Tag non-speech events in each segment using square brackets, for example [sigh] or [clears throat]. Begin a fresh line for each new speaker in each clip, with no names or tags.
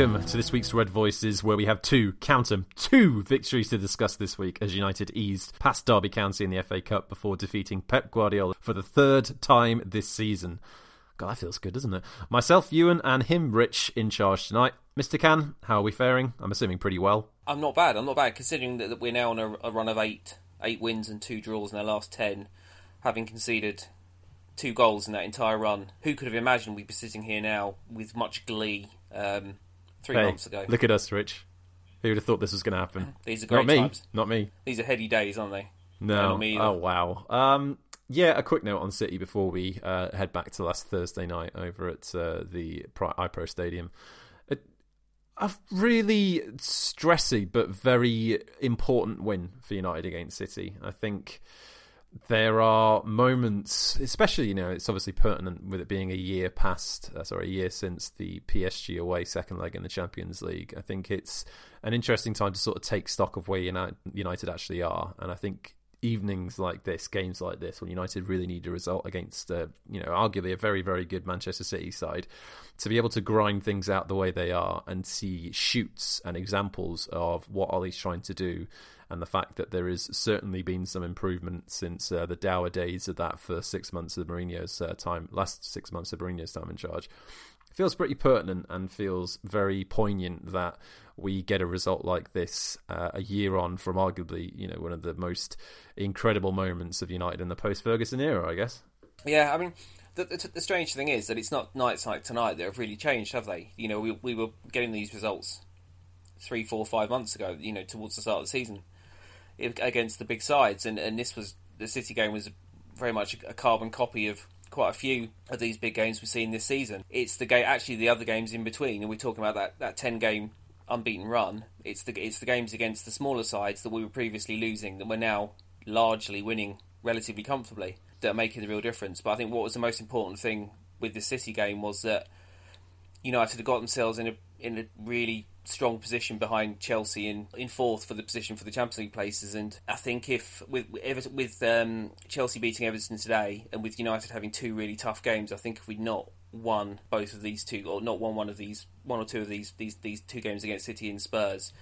welcome to this week's Red Voices, where we have two, count them, two victories to discuss this week as United eased past Derby County in the FA Cup before defeating Pep Guardiola for the third time this season. God, that feels good, doesn't it? Myself, Ewan, and him, Rich, in charge tonight. Mr. Can, how are we faring? I'm assuming pretty well.
I'm not bad. I'm not bad considering that we're now on a, a run of eight, eight wins and two draws in our last ten, having conceded two goals in that entire run. Who could have imagined we'd be sitting here now with much glee um, three
Hey,
months ago?
Look at us, Rich. Who would have thought this was going to happen?
These are great
Not me.
times.
Not me.
These are heady days, aren't they?
No.
me
oh wow. Um, yeah, a quick note on City before we uh, head back to last Thursday night over at uh, the iPro Stadium. A, a really stressy but very important win for United against City. I think there are moments, especially you know, it's obviously pertinent with it being a year past, uh, sorry, a year since the PSG away second leg in the Champions League. I think it's an interesting time to sort of take stock of where United, actually are, and I think evenings like this, games like this, when United really need a result against, uh, you know, arguably a very, very good Manchester City side, to be able to grind things out the way they are and see shoots and examples of what Ole's trying to do, and the fact that there has certainly been some improvement since uh, the dour days of that first six months of Mourinho's uh, time, last six months of Mourinho's time in charge feels pretty pertinent and feels very poignant that we get a result like this uh, a year on from arguably you know one of the most incredible moments of United in the post Ferguson era, I guess.
Yeah, I mean, the, the, the strange thing is that it's not nights like tonight that have really changed, have they? You know, we, we were getting these results three, four, five months ago, you know, towards the start of the season against the big sides, and, and this was the City game was very much a carbon copy of quite a few of these big games we've seen this season. It's the game, actually, the other games in between, and we're talking about that, that ten game unbeaten run. It's the it's the games against the smaller sides that we were previously losing that we're now largely winning relatively comfortably that are making the real difference. But I think what was the most important thing with the City game was that United had got themselves in a in a really strong position behind Chelsea in, in fourth for the position for the Champions League places. And I think if with with um, Chelsea beating Everton today and with United having two really tough games, I think if we'd not won both of these two or not won one of these one or two of these these these two games against City and Spurs,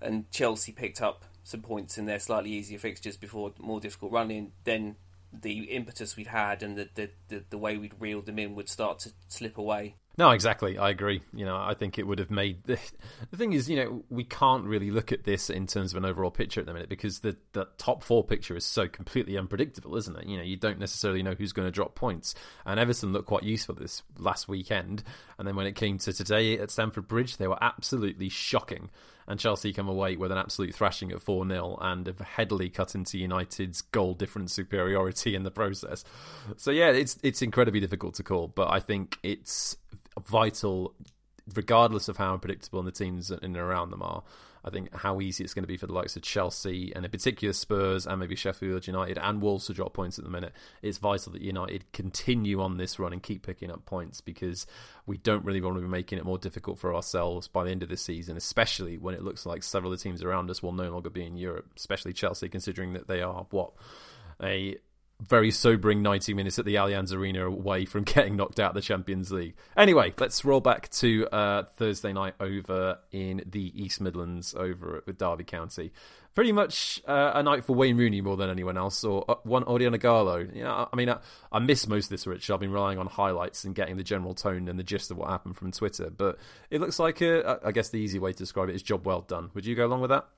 and Chelsea picked up some points in their slightly easier fixtures before more difficult running, then the impetus we'd had and the, the, the, the way we'd reeled them in would start to slip away.
No, exactly. I agree. You know, I think it would have made the, [laughs] the thing is, you know, we can't really look at this in terms of an overall picture at the minute because the the top four picture is so completely unpredictable, isn't it? You know, you don't necessarily know who's going to drop points. And Everton looked quite useful this last weekend, and then when it came to today at Stamford Bridge, they were absolutely shocking. And Chelsea come away with an absolute thrashing at 4 0 and have headily cut into United's goal difference superiority in the process. So, yeah, it's it's incredibly difficult to call, but I think it's vital, regardless of how unpredictable the teams in and around them are. I think how easy it's going to be for the likes of Chelsea and in particular Spurs and maybe Sheffield United and Wolves to drop points at the minute. It's vital that United continue on this run and keep picking up points because we don't really want to be making it more difficult for ourselves by the end of this season, especially when it looks like several of the teams around us will no longer be in Europe, especially Chelsea, considering that they are what a very sobering 90 minutes at the Allianz Arena away from [laughs] getting knocked out of the Champions League. Anyway, let's roll back to uh, Thursday night over in the East Midlands over with Derby County. Pretty much uh, a night for Wayne Rooney more than anyone else, or uh, one Odion Ighalo. You know, I mean, I, I miss most of this, Rich. I've been relying on highlights and getting the general tone and the gist of what happened from Twitter, but it looks like, a, I guess the easy way to describe it is job well done. Would you go along with that?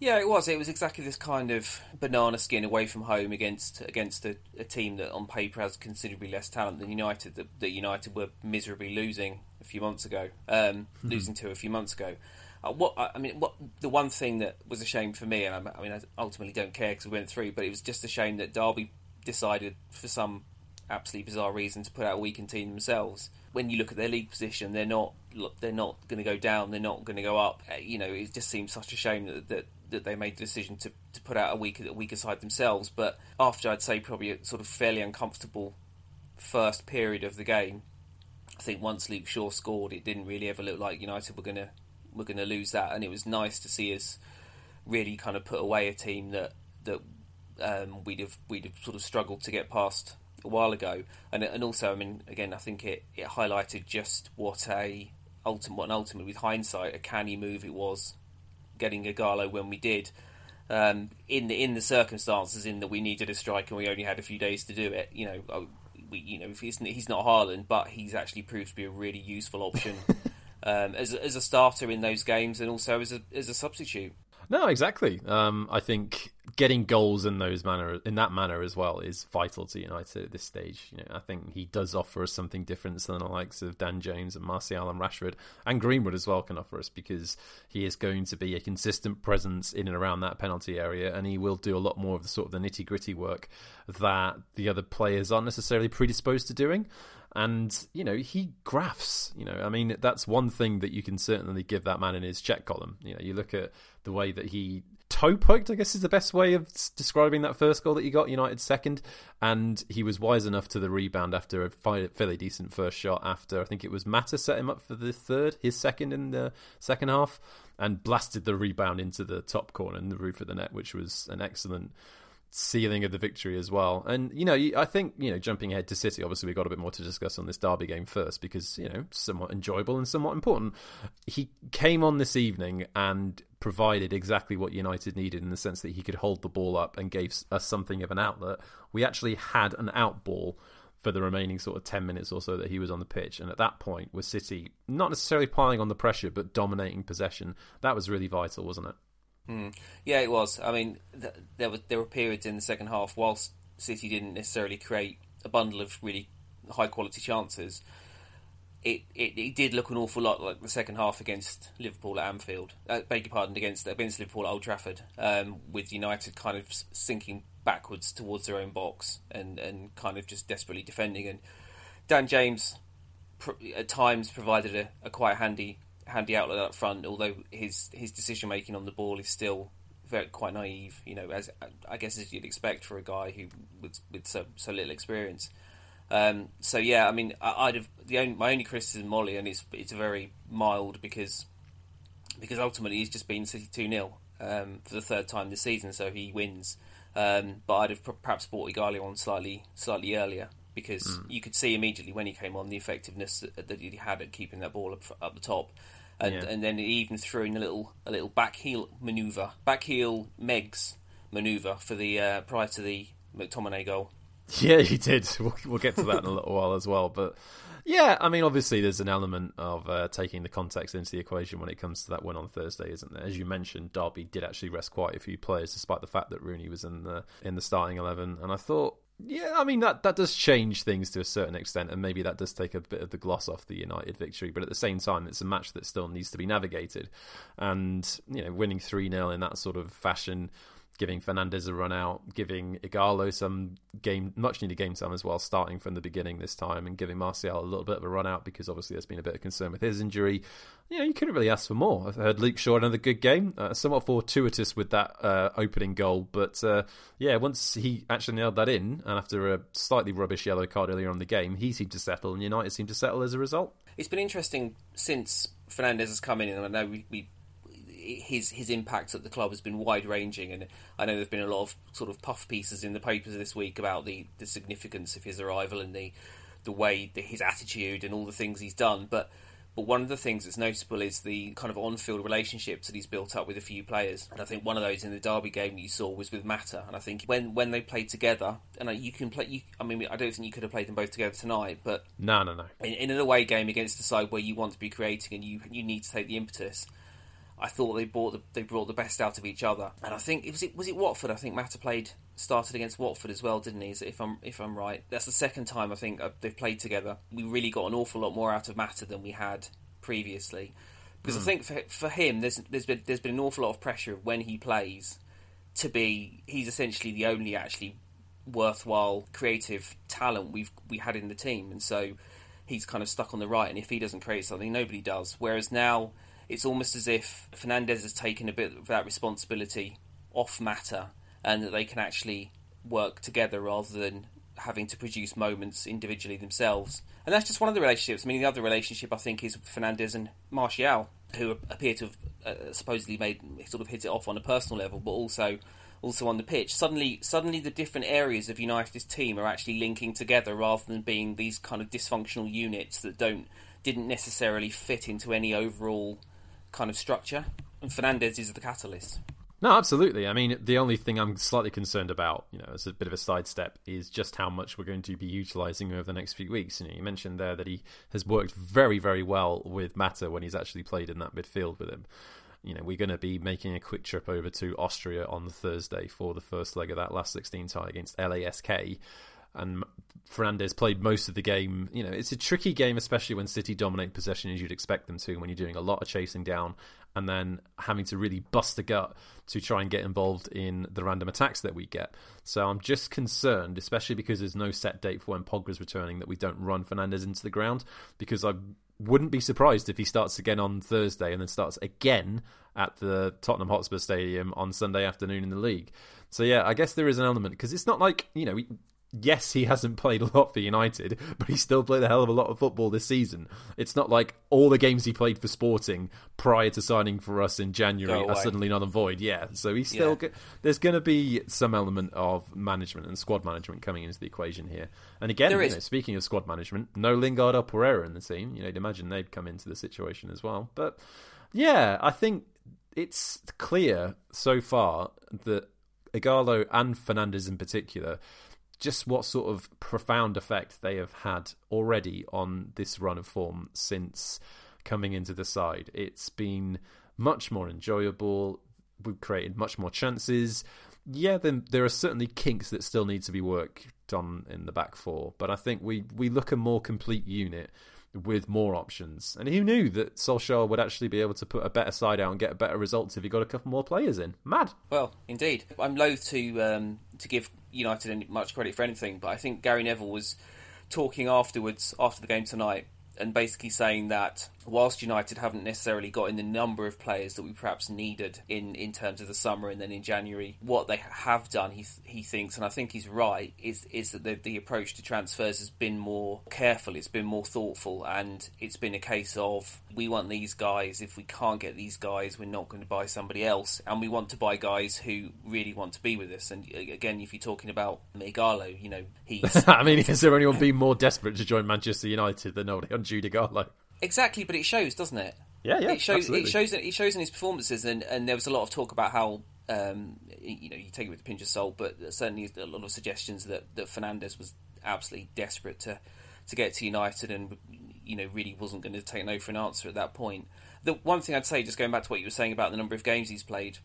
Yeah, it was. It was exactly this kind of banana skin away from home against against a, a team that on paper has considerably less talent than United. That, that United were miserably losing a few months ago, um, losing to a few months ago. Uh, what I mean, what the one thing that was a shame for me, and I, I mean, I ultimately don't care because we went through, but it was just a shame that Derby decided for some absolutely bizarre reason to put out a weakened team themselves. When you look at their league position, they're not they're not going to go down, they're not going to go up. Uh, you know, it just seems such a shame that, that that they made the decision to, to put out a weaker a weaker side themselves. But after I'd say probably a sort of fairly uncomfortable first period of the game, I think once Luke Shaw scored, it didn't really ever look like United were gonna were gonna lose that, and it was nice to see us really kind of put away a team that that um, we'd have we'd have sort of struggled to get past a while ago, and and also I mean again I think it, it highlighted just what a ultimate, ultimately with hindsight, a canny move it was getting Ighalo when we did. Um, in the in the circumstances, in that we needed a striker and we only had a few days to do it. You know, uh, we, you know, he's, he's not Haaland, but he's actually proved to be a really useful option [laughs] um, as as a starter in those games and also as a as a substitute.
No, exactly. Um, I think getting goals in those manner in that manner as well is vital to United at this stage. You know, I think he does offer us something different than the likes of Dan James and Martial and Rashford and Greenwood as well can offer us because he is going to be a consistent presence in and around that penalty area, and he will do a lot more of the sort of the nitty gritty work that the other players aren't necessarily predisposed to doing and you know he graphs you know i mean that's one thing that you can certainly give that man in his check column you know you look at the way that he toe poked, I guess is the best way of describing that first goal that he got, United second. And he was wise enough to the rebound after a fairly decent first shot. After I think it was Mata set him up for the third, his second in the second half, and blasted the rebound into the top corner and the roof of the net, which was an excellent sealing of the victory as well. And you know, I think you know, jumping ahead to City, obviously we've got a bit more to discuss on this Derby game first because you know, somewhat enjoyable and somewhat important. He came on this evening and provided exactly what United needed in the sense that he could hold the ball up and gave us something of an outlet. We actually had an out ball for the remaining sort of 10 minutes or so that he was on the pitch. And at that point, was City not necessarily piling on the pressure, but dominating possession. That was really vital, wasn't it?
Mm. Yeah, it was. I mean, th- there were there were periods in the second half whilst City didn't necessarily create a bundle of really high quality chances. It, it, it did look an awful lot like the second half against Liverpool at Anfield. Uh, beg your pardon, against against Liverpool at Old Trafford, um, with United kind of sinking backwards towards their own box and, and kind of just desperately defending. And Dan James, at times, provided a, a quite handy handy outlet up front. Although his his decision making on the ball is still very quite naive. You know, as I guess as you'd expect for a guy who with with so so little experience. Um, so yeah, I mean, I, would have the only, my only criticism, Molly, and it's it's very mild because because ultimately he's just been City two 0 um, for the third time this season, so he wins. Um, but I'd have perhaps brought Ighalo on slightly slightly earlier because mm. you could see immediately when he came on the effectiveness that, that he had at keeping that ball up, up the top and yeah. and then even threw in a little a little back heel maneuver, back heel Megs maneuver for the uh, prior to the McTominay goal. [laughs]
Yeah, he did. [laughs] We'll, we'll get to that in a little while as well, but. Yeah, I mean, obviously, there's an element of uh, taking the context into the equation when it comes to that win on Thursday, isn't there? As you mentioned, Derby did actually rest quite a few players, despite the fact that Rooney was in the in the starting eleven. And I thought yeah, I mean that that does change things to a certain extent, and maybe that does take a bit of the gloss off the United victory. But at the same time, it's a match that still needs to be navigated, and you know, winning three 0 in that sort of fashion giving Fernandes a run out, giving Ighalo some game, much needed game time as well, starting from the beginning this time, and giving Martial a little bit of a run out because obviously there's been a bit of concern with his injury. You know, you couldn't really ask for more. I heard Luke Shaw another good game, uh, somewhat fortuitous with that uh, opening goal, but uh, yeah, once he actually nailed that in, and after a slightly rubbish yellow card earlier on the game, he seemed to settle, and United seemed to settle as a result.
It's been interesting since Fernandes has come in, and I know we, we his his impact at the club has been wide ranging, and I know there've been a lot of sort of puff pieces in the papers this week about the, the significance of his arrival and the the way that his attitude and all the things he's done. But but one of the things that's notable is the kind of on-field relationships that he's built up with a few players, and I think one of those in the Derby game that you saw was with Mata. And I think when when they played together, and uh, you can play, you, I mean, I don't think you could have played them both together tonight, but
no, no, no.
In, in an away game against a side where you want to be creating and you you need to take the impetus, I thought they brought the, they brought the best out of each other, and I think it was it was it Watford. I think Mata played started against Watford as well, didn't he? If I'm if I'm right, that's the second time I think uh, they've played together. We really got an awful lot more out of Mata than we had previously, because mm. I hmm. think for for him, there's there's been there's been an awful lot of pressure when he plays to be he's essentially the only actually worthwhile creative talent we've we had in the team, and so he's kind of stuck on the right. And if he doesn't create something, nobody does. Whereas now it's almost as if Fernandes has taken a bit of that responsibility off Mata and that they can actually work together rather than having to produce moments individually themselves. And that's just one of the relationships. I mean, the other relationship I think is Fernandes and Martial, who appear to have uh, supposedly made sort of hit it off on a personal level, but also also on the pitch. Suddenly, suddenly the different areas of United's team are actually linking together rather than being these kind of dysfunctional units that don't didn't necessarily fit into any overall kind of structure. And Fernandes is the catalyst.
No, absolutely. I mean, the only thing I'm slightly concerned about, you know, as a bit of a sidestep, is just how much we're going to be utilising over the next few weeks. You know, you mentioned there that he has worked very, very well with Mata when he's actually played in that midfield with him. You know, we're going to be making a quick trip over to Austria on Thursday for the first leg of that last 16 tie against LASK and Fernandes played most of the game. You know, it's a tricky game, especially when City dominate possession as you'd expect them to, when you're doing a lot of chasing down and then having to really bust a gut to try and get involved in the random attacks that we get. So I'm just concerned, especially because there's no set date for when Pogba's returning, that we don't run Fernandes into the ground because I wouldn't be surprised if he starts again on Thursday and then starts again at the Tottenham Hotspur Stadium on Sunday afternoon in the league. So yeah, I guess there is an element because it's not like you know yes, he hasn't played a lot for United, but he still played a hell of a lot of football this season. It's not like all the games he played for Sporting prior to signing for us in January are suddenly not and void. Yeah, so he's still yeah. there's going to be some element of management and squad management coming into the equation here. And again, you know, speaking of squad management, no Lingard or Pereira in the team. You know, you'd imagine they'd come into the situation as well. But yeah, I think it's clear so far that Ighalo and Fernandes in particular just what sort of profound effect they have had already on this run of form since coming into the side. It's been much more enjoyable. We've created much more chances. Yeah, then there are certainly kinks that still need to be worked on in the back four, but I think we we look a more complete unit with more options. And who knew that Solskjaer would actually be able to put a better side out and get better results if he got a couple more players in? Mad.
Well, indeed. I'm loath to um, to give United much credit for anything, but I think Gary Neville was talking afterwards after the game tonight and basically saying that whilst United haven't necessarily got in the number of players that we perhaps needed in, in terms of the summer and then in January, what they have done, he he thinks, and I think he's right, is is that the, the approach to transfers has been more careful, it's been more thoughtful, and it's been a case of we want these guys. If we can't get these guys, we're not going to buy somebody else, and we want to buy guys who really want to be with us. And again, if you're talking about Ighalo, you know he's. [laughs]
I mean, is there anyone being more desperate to join Manchester United than Odion Ighalo?
Exactly, but it shows, doesn't it?
Yeah, yeah.
It shows.
Absolutely.
It shows. It shows in his performances, and, and there was a lot of talk about how um, you know you take it with a pinch of salt, but certainly a lot of suggestions that that Fernandes was absolutely desperate to to get to United, and you know really wasn't going to take no for an answer at that point. The one thing I'd say, just going back to what you were saying about the number of games he's played,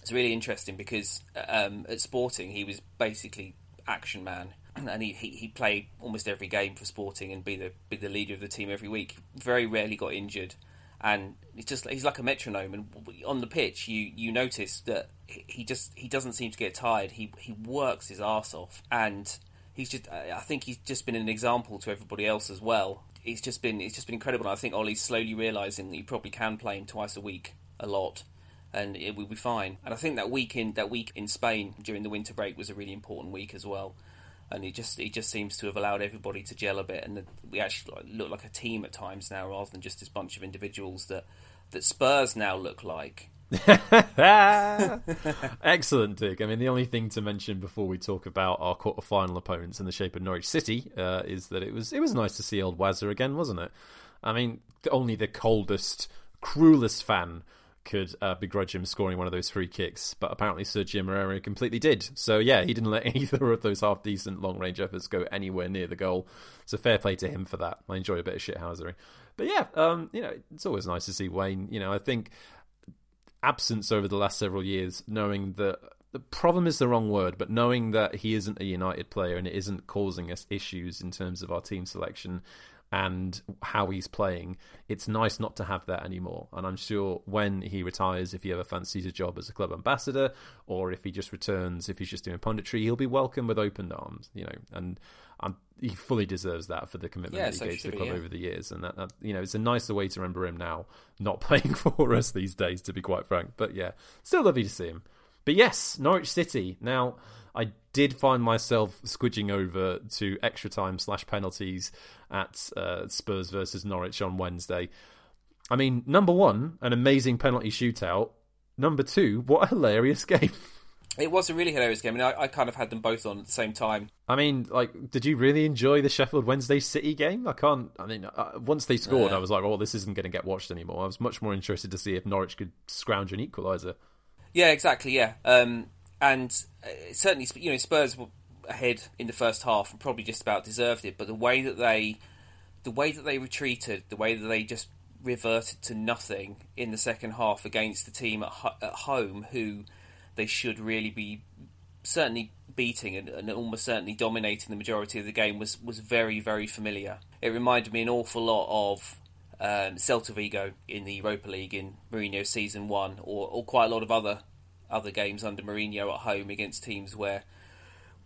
it's really interesting because um, at Sporting he was basically action man and he, he, he played almost every game for Sporting and be the be the leader of the team every week. Very rarely got injured, and he's just he's like a metronome. And on the pitch, you you notice that he just he doesn't seem to get tired. He he works his ass off, and he's just I think he's just been an example to everybody else as well. He's just been it's just been incredible. And I think Ole's slowly realizing that you probably can play him twice a week a lot and it will be fine. And I think that week in that week in Spain during the winter break was a really important week as well and he just he just seems to have allowed everybody to gel a bit, and we actually look like a team at times now, rather than just this bunch of individuals that that Spurs now look like. [laughs]
Excellent, Dick. I mean, the only thing to mention before we talk about our quarter-final opponents in the shape of Norwich City uh, is that it was it was nice to see old Wazza again, wasn't it? I mean, only the coldest, cruelest fan could uh, begrudge him scoring one of those free kicks, but apparently Sergio Moreira completely did. So yeah, he didn't let [laughs] either of those half decent long range efforts go anywhere near the goal. So fair play to him for that. I enjoy a bit of shithousery. But yeah, um, you know, it's always nice to see Wayne. You know, I think absence over the last several years, knowing that the problem is the wrong word, but knowing that he isn't a United player and it isn't causing us issues in terms of our team selection and how he's playing, it's nice not to have that anymore. And I'm sure when he retires, if he ever fancies a job as a club ambassador, or if he just returns, if he's just doing punditry, he'll be welcome with open arms. You know, and he fully deserves that for the commitment
yeah,
that he
so
gave to the
be,
club
yeah.
over the years. And that, that, you know, it's a nicer way to remember him now, not [laughs] playing for us these days, to be quite frank. But yeah, still lovely to see him. But yes, Norwich City. Now, I did find myself squidging over to extra time slash penalties at uh, Spurs versus Norwich on Wednesday. I mean, number one, an amazing penalty shootout. Number two, what a hilarious [laughs] game.
It was a really hilarious game, and I, I, kind of had them both on at the same time.
I mean, like, did you really enjoy the Sheffield Wednesday City game? I can't. I mean, uh, once they scored, I was like, "Oh, this isn't going to get watched anymore." I was much more interested to see if Norwich could scrounge an equaliser.
Yeah, exactly. Yeah, um, and uh, certainly, you know, Spurs were ahead in the first half and probably just about deserved it. But the way that they, the way that they retreated, the way that they just reverted to nothing in the second half against the team at, ho- at home who they should really be certainly beating and, and, almost certainly dominating the majority of the game was, was very, very familiar. It reminded me an awful lot of um, Celta Vigo in the Europa League in Mourinho season one, or, or quite a lot of other other games under Mourinho at home against teams where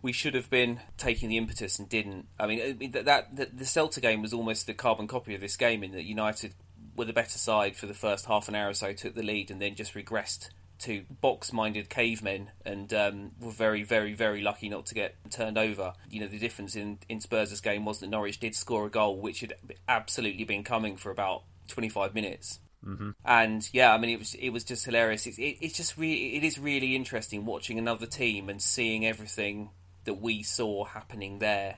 we should have been taking the impetus and didn't. I mean, that, that the Celta game was almost the carbon copy of this game in that United were the better side for the first half an hour or so, took the lead, and then just regressed to box-minded cavemen and um, were very, very, very lucky not to get turned over. You know, the difference in, in Spurs' game was that Norwich did score a goal, which had absolutely been coming for about 25 minutes.
Mm-hmm.
And yeah, I mean, it was it was just hilarious. It's it, it's just really it is really interesting watching another team and seeing everything that we saw happening there,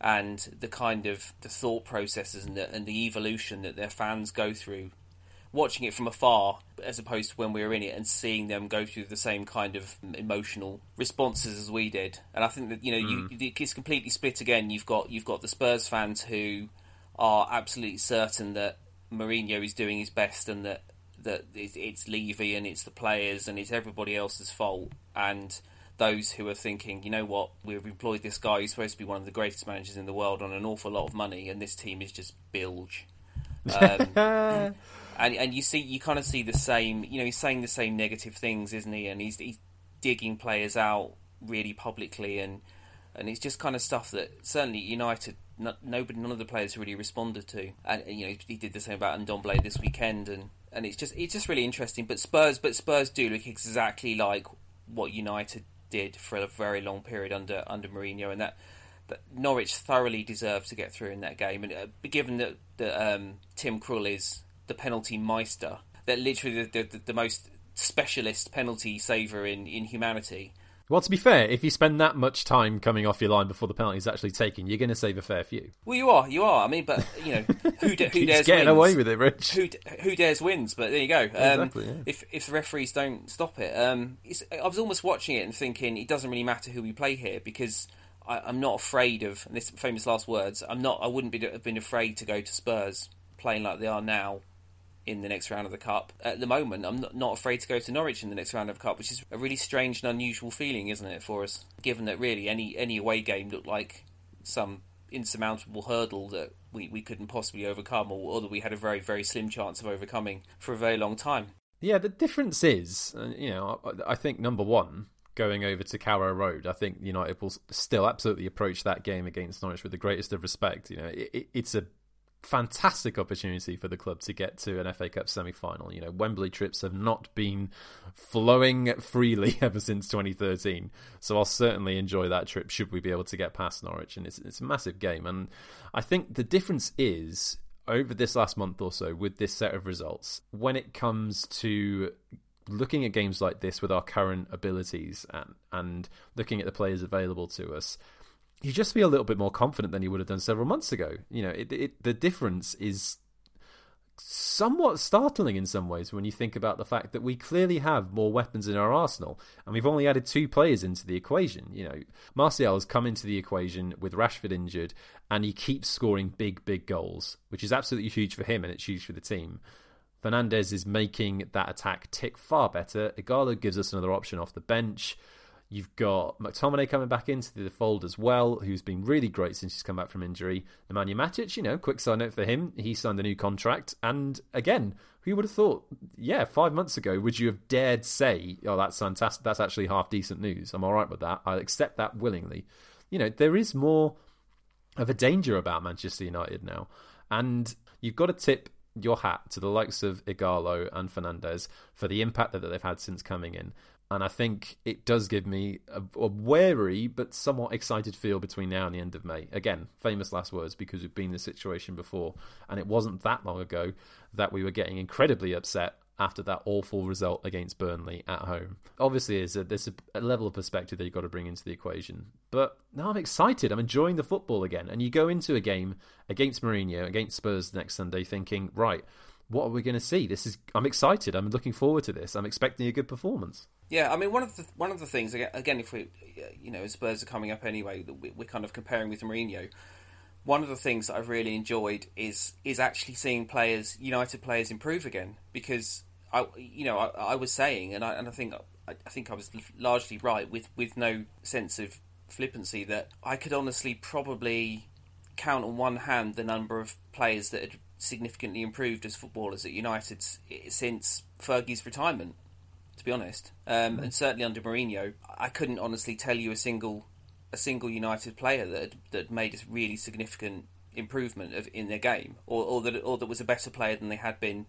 and the kind of the thought processes and the and the evolution that their fans go through watching it from afar as opposed to when we were in it and seeing them go through the same kind of emotional responses as we did. And I think that you know mm. you, it's completely split again. You've got you've got the Spurs fans who are absolutely certain that Mourinho is doing his best and that that it's Levy and it's the players and it's everybody else's fault and those who are thinking, you know what, we've employed this guy who's supposed to be one of the greatest managers in the world on an awful lot of money, and this team is just bilge. Um, [laughs] and and you see you kind of see the same. You know, he's saying the same negative things, isn't he? And he's he's digging players out really publicly, and and it's just kind of stuff that certainly United. Nobody, none of the players really responded to, and you know he did the same about Ndombele this weekend, and, and it's just it's just really interesting. But Spurs, but Spurs do look exactly like what United did for a very long period under under Mourinho, and that that Norwich thoroughly deserved to get through in that game. And uh, given that, that um, Tim Krul is the penalty meister. They're literally the, the, the most specialist penalty saver in, in humanity.
Well, to be fair, if you spend that much time coming off your line before the penalty is actually taken, you're going to save a fair few.
Well, you are, you are. I mean, but you know, [laughs] who, da- who dares
getting
wins.
away with it, Rich?
Who, who dares wins? But there you go. Um,
exactly. Yeah.
If if the referees don't stop it, um, I was almost watching it and thinking it doesn't really matter who we play here because I, am not afraid of. And this famous last words. I'm not. I wouldn't be have been afraid to go to Spurs playing like they are now in the next round of the cup. At the moment, I'm not, afraid to go to Norwich in the next round of the cup, which is a really strange and unusual feeling, isn't it, for us? Given that really any any away game looked like some insurmountable hurdle that we, we couldn't possibly overcome, or, or that we had a very very slim chance of overcoming for a very long time.
Yeah, the difference is, uh, you know, I think number one, going over to Carrow Road, I think United will still absolutely approach that game against Norwich with the greatest of respect. You know, it, it's a fantastic opportunity for the club to get to an FA Cup semi final. You know, Wembley trips have not been flowing freely [laughs] ever since 2013. So I'll certainly enjoy that trip should we be able to get past Norwich. And it's, it's a massive game. And I think the difference is over this last month or so with this set of results, when it comes to looking at games like this with our current abilities and, and looking at the players available to us, you just feel a little bit more confident than you would have done several months ago. You know, it, it, the difference is somewhat startling in some ways when you think about the fact that we clearly have more weapons in our arsenal and we've only added two players into the equation. You know, Martial has come into the equation with Rashford injured and he keeps scoring big, big goals, which is absolutely huge for him and it's huge for the team. Fernandes is making that attack tick far better. Ighalo gives us another option off the bench. You've got McTominay coming back into the fold as well, who's been really great since he's come back from injury. Nemanja Matic, you know, quick side note for him, he signed a new contract. And again, who would have thought, yeah, five months ago, would you have dared say, oh, that's fantastic, that's actually half decent news. I'm all right with that. I'll accept that willingly. You know, there is more of a danger about Manchester United now. And you've got to tip your hat to the likes of Ighalo and Fernandes for the impact that they've had since coming in and I think it does give me a, a, wary but somewhat excited feel between now and the end of May. Again, famous last words because we've been in this situation before, and it wasn't that long ago that we were getting incredibly upset after that awful result against Burnley at home. Obviously, there's a, there's a level of perspective that you've got to bring into the equation. But now I'm excited. I'm enjoying the football again. And you go into a game against Mourinho, against Spurs next Sunday, thinking, right, what are we going to see? This is. I'm excited. I'm looking forward to this. I'm expecting a good performance.
Yeah, I mean, one of the one of the things again, if we, you know, as Spurs are coming up anyway, we're kind of comparing with Mourinho one of the things that I've really enjoyed is is actually seeing players, United players, improve again. Because I, you know, I, I was saying, and I, and I think I, I, think I was largely right with with no sense of flippancy that I could honestly probably count on one hand the number of players that had significantly improved as footballers at United since Fergie's retirement. Be honest, um, and certainly under Mourinho, I couldn't honestly tell you a single a single United player that that made a really significant improvement of, in their game, or, or that or that was a better player than they had been,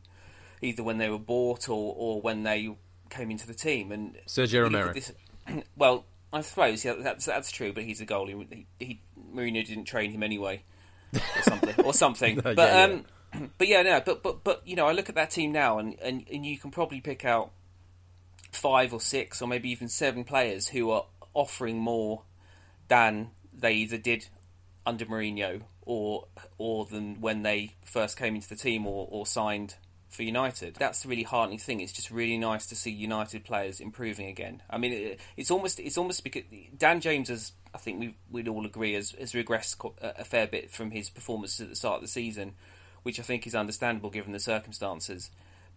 either when they were bought or, or when they came into the team. And
Sergio Romero.
This, [clears throat] well, I suppose yeah, that's that's true, but he's a goalie. He, he Mourinho didn't train him anyway, or something, or something. [laughs] But yeah, um, yeah. [clears throat] but yeah, no, but but but you know, I look at that team now, and, and and you can probably pick out five or six or maybe even seven players who are offering more than they either did under Mourinho or or than when they first came into the team or, or signed for United. That's the really heartening thing. It's just really nice to see United players improving again. I mean, it, it's almost it's almost because Dan James has, I think we would all agree, has, has regressed a fair bit from his performances at the start of the season, which I think is understandable given the circumstances.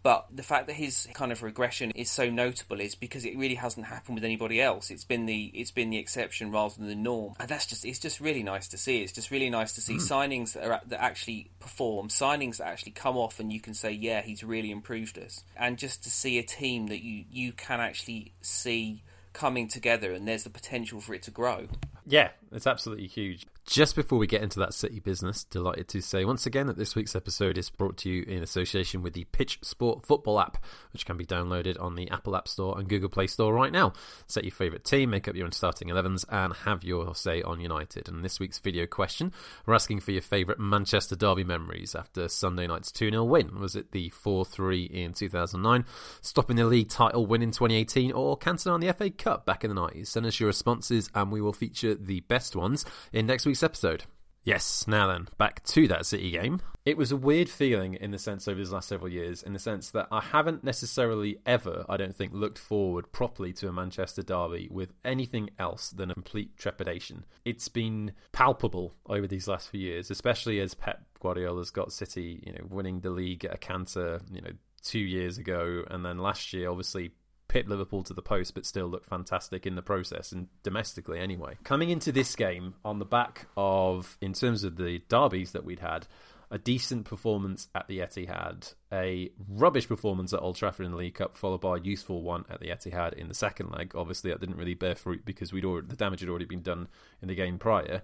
But the fact that his kind of regression is so notable is because it really hasn't happened with anybody else. It's been the it's been the exception rather than the norm, and that's just it's just really nice to see. It's just really nice to see mm. signings that are that actually perform, signings that actually come off, and you can say, yeah, he's really improved us, and just to see a team that you you can actually see coming together, and there's the potential for it to grow.
Yeah, it's absolutely huge. Just before we get into that city business, delighted to say once again that this week's episode is brought to you in association with the Pitch Sport Football app, which can be downloaded on the Apple App Store and Google Play Store right now. Set your favourite team, make up your own starting 11s, and have your say on United. And this week's video question, we're asking for your favourite Manchester Derby memories after Sunday night's 2 0 win. Was it the 4 3 in 2009, stopping the league title win in 2018, or cancelling on the FA Cup back in the 90s? Send us your responses, and we will feature the best ones in next week's episode. Yes, now then, back to that City game. It was a weird feeling in the sense over these last several years, in the sense that I haven't necessarily ever, I don't think, looked forward properly to a Manchester derby with anything else than a complete trepidation. It's been palpable over these last few years, especially as Pep Guardiola's got City, you know, winning the league at a canter, you know, two years ago, and then last year, obviously pit Liverpool to the post, but still look fantastic in the process and domestically anyway. Coming into this game on the back of, in terms of the derbies that we'd had, a decent performance at the Etihad, a rubbish performance at Old Trafford in the League Cup, followed by a useful one at the Etihad in the second leg. Obviously, that didn't really bear fruit because we'd already, the damage had already been done in the game prior.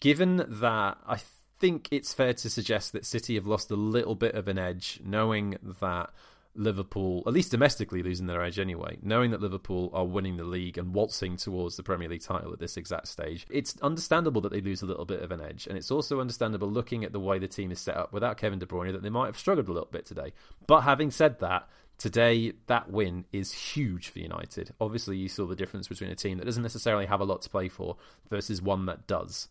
Given that, I think it's fair to suggest that City have lost a little bit of an edge, knowing that Liverpool, at least domestically, losing their edge anyway, knowing that Liverpool are winning the league and waltzing towards the Premier League title at this exact stage, it's understandable that they lose a little bit of an edge. And it's also understandable looking at the way the team is set up without Kevin De Bruyne that they might have struggled a little bit today. But having said that, today that win is huge for United. Obviously, you saw the difference between a team that doesn't necessarily have a lot to play for versus one that does.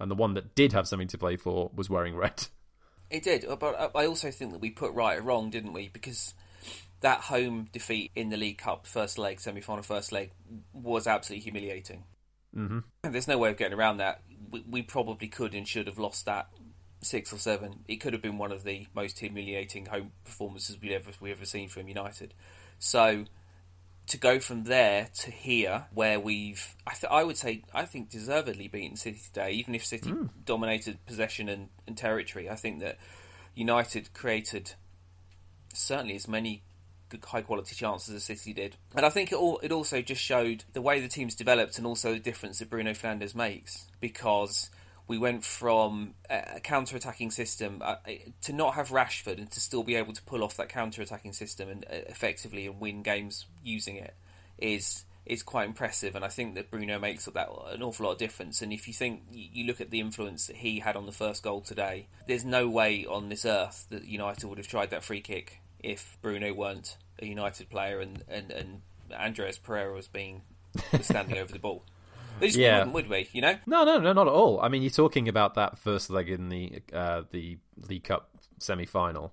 And the one that did have something to play for was wearing red. [laughs]
It did, but I also think that we put right or wrong, didn't we? Because that home defeat in the League Cup first leg, semi final first leg, was absolutely humiliating.
Mm-hmm.
There's no way of getting around that. We, we, probably could and should have lost that six or seven. It could have been one of the most humiliating home performances we ever we ever seen from United. So to go from there to here, where we've, I, th- I would say, I think deservedly beaten City today, even if City mm. dominated possession and, and territory. I think that United created certainly as many good high quality chances as City did. And I think it all it also just showed the way the team's developed and also the difference that Bruno Fernandes makes because we went from a counter attacking system uh, to not have Rashford and to still be able to pull off that counter attacking system and uh, effectively and win games using it is is quite impressive. And I think that Bruno makes that an awful lot of difference. And if you think you look at the influence that he had on the first goal today, there's no way on this earth that United would have tried that free kick if Bruno weren't a United player and and, and Andreas Pereira was being was standing [laughs] over the ball. We just
Yeah.
wouldn't, would we? You know?
No, no, no, not at all. I mean, you're talking about that first leg in the uh, the League Cup semi final.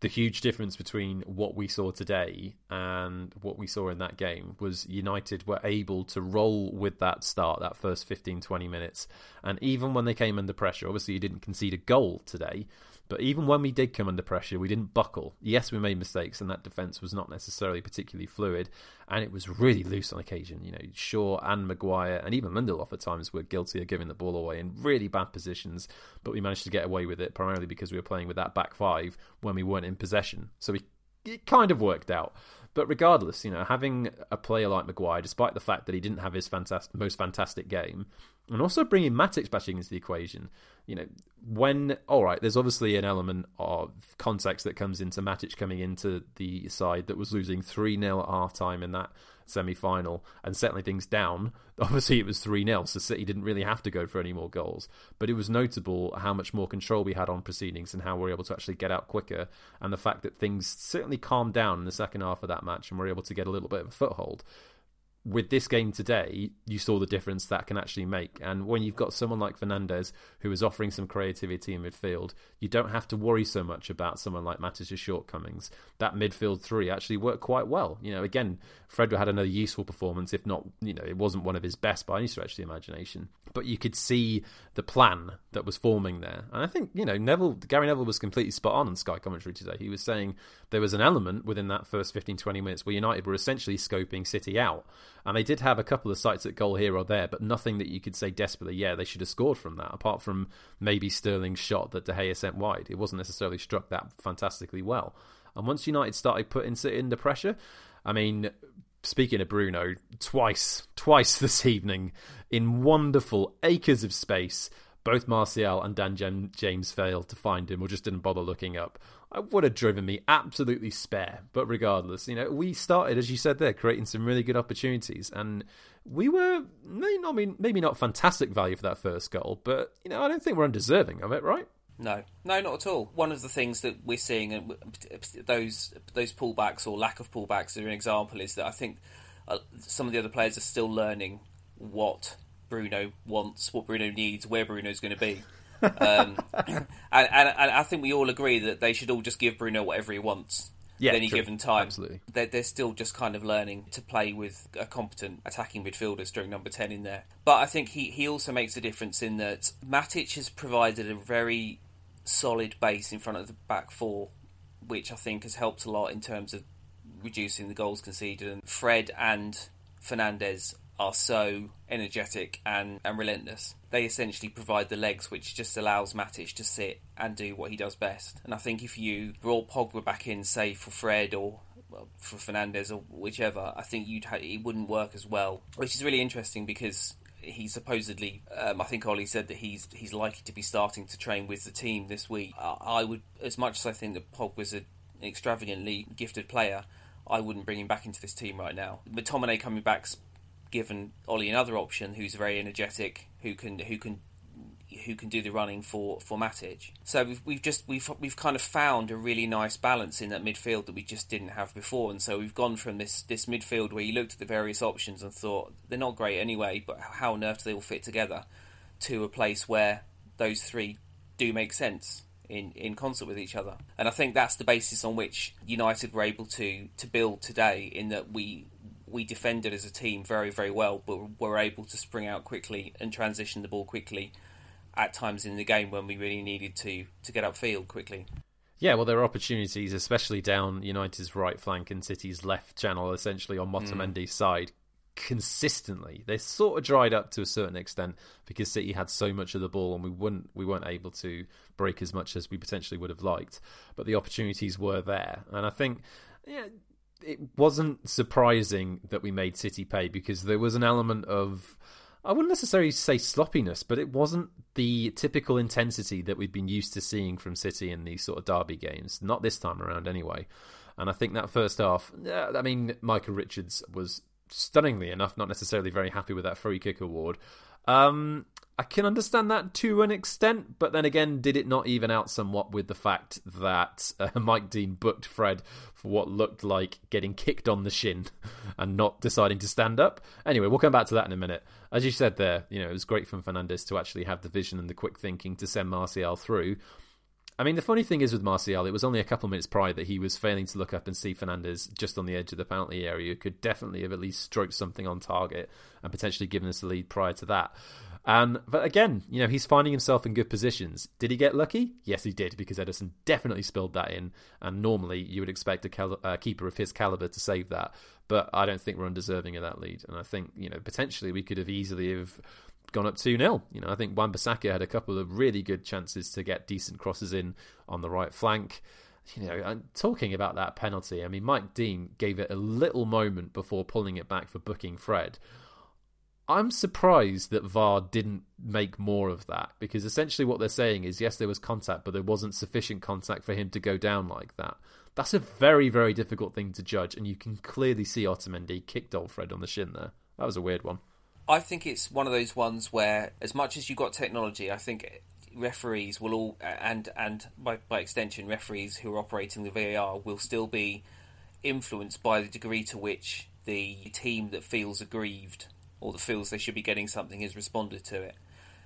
The huge difference between what we saw today and what we saw in that game was United were able to roll with that start, that first 15, 20 minutes. And even when they came under pressure, obviously you didn't concede a goal today, but even when we did come under pressure, we didn't buckle. Yes, we made mistakes, and that defence was not necessarily particularly fluid, and it was really loose on occasion. You know, Shaw and Maguire, and even Lindelof at times were guilty of giving the ball away in really bad positions, but we managed to get away with it primarily because we were playing with that back five when we weren't in possession. So we, it kind of worked out. But regardless, you know, having a player like Maguire, despite the fact that he didn't have his fantastic, most fantastic game, and also bringing Matic back into the equation, you know, when all right, there's obviously an element of context that comes into Matic coming into the side that was losing three 0 at half time in that semi final and settling things down. [laughs] Obviously, it was 3 0, so City didn't really have to go for any more goals. But it was notable how much more control we had on proceedings and how we were able to actually get out quicker, and the fact that things certainly calmed down in the second half of that match and we're able to get a little bit of a foothold with this game today, you saw the difference that can actually make. And when you've got someone like Fernandes who is offering some creativity in midfield, you don't have to worry so much about someone like Matic's shortcomings. That midfield three actually worked quite well. You know, again, Fredro had another useful performance, if not, you know, it wasn't one of his best by any stretch of the imagination. But you could see the plan that was forming there. And I think, you know, Neville, Gary Neville was completely spot on in Sky commentary today. He was saying there was an element within that first 15, 20 minutes where United were essentially scoping City out. And they did have a couple of sights at goal here or there, but nothing that you could say desperately, yeah, they should have scored from that, apart from maybe Sterling's shot that De Gea sent wide. It wasn't necessarily struck that fantastically well. And once United started putting City under pressure, I mean, speaking of Bruno, twice, twice [laughs] this evening, in wonderful acres of space, both Martial and Dan Jam- James failed to find him or just didn't bother looking up. It would have driven me absolutely spare. But regardless, you know, we started, as you said there, creating some really good opportunities. And we were, maybe not, I mean, maybe not fantastic value for that first goal, but, you know, I don't think we're undeserving of it, right?
No, no, not at all. One of the things that we're seeing, and those those pullbacks or lack of pullbacks, are an example, is that I think uh, some of the other players are still learning what Bruno wants, what Bruno needs, where Bruno's going to be. um, [laughs] and, and, and I think we all agree that they should all just give Bruno whatever he wants
Yeah,
at any
true.
given time.
Absolutely.
They're, they're still just kind of learning to play with a competent attacking midfielder during number 10 in there. But I think he, he also makes a difference in that Matic has provided a very solid base in front of the back four, which I think has helped a lot in terms of reducing the goals conceded. And Fred and Fernandes are so energetic and, and relentless. They essentially provide the legs which just allows Matic to sit and do what he does best. And I think if you brought Pogba back in, say for Fred or well, for Fernandes or whichever, I think you'd ha- it wouldn't work as well. Which is really interesting because he supposedly, um, I think Ole said that he's he's likely to be starting to train with the team this week. I, I would, as much as I think that Pogba's a, an extravagantly gifted player, I wouldn't bring him back into this team right now. McTominay coming back's given Ole another option, who's very energetic, who can who can who can do the running for for Matic. So we've, we've just we've we've kind of found a really nice balance in that midfield that we just didn't have before, and so we've gone from this this midfield where you looked at the various options and thought they're not great anyway, but how on earth do they all fit together, to a place where those three do make sense in, in concert with each other. And I think that's the basis on which United were able to to build today. In that we we defended as a team very very well, but were able to spring out quickly and transition the ball quickly at times in the game when we really needed to to get upfield quickly.
Yeah, well, there are opportunities, especially down United's right flank and City's left channel, essentially on hmm. Otamendi's side, consistently. They sort of dried up to a certain extent because City had so much of the ball, and we wouldn't we weren't able to break as much as we potentially would have liked. But the opportunities were there, and I think, yeah, it wasn't surprising that we made City pay because there was an element of. I wouldn't necessarily say sloppiness, but it wasn't the typical intensity that we've been used to seeing from City in these sort of derby games. Not this time around, anyway. And I think that first half, I mean, Michael Richards was stunningly enough not necessarily very happy with that free kick award. Um, I can understand that to an extent, but then again, did it not even out somewhat with the fact that uh, [laughs] Mike Dean booked Fred for what looked like getting kicked on the shin [laughs] and not deciding to stand up? Anyway, we'll come back to that in a minute. As you said there, you know, it was great from Fernandes to actually have the vision and the quick thinking to send Martial through. I mean, the funny thing is with Martial, it was only a couple of minutes prior that he was failing to look up and see Fernandes just on the edge of the penalty area, could definitely have at least stroked something on target and potentially given us the lead prior to that. And but again, you know, he's finding himself in good positions. Did he get lucky? Yes, he did, because Ederson definitely spilled that in. And normally, you would expect a cal- keeper of his caliber to save that. But I don't think we're undeserving of that lead. And I think you know potentially we could have easily have gone up 2 0. You know, I think Wan-Bissaka had a couple of really good chances to get decent crosses in on the right flank. You know, and talking about that penalty, I mean, Mike Dean gave it a little moment before pulling it back for booking Fred. I'm surprised that VAR didn't make more of that because essentially what they're saying is yes, there was contact, but there wasn't sufficient contact for him to go down like that. That's a very, very difficult thing to judge, and you can clearly see Otamendi kicked old Fred on the shin there. That was a weird one.
I think it's one of those ones where, as much as you've got technology, I think referees will all, and and by, by extension, referees who are operating the VAR will still be influenced by the degree to which the team that feels aggrieved or that feels they should be getting something has responded to it.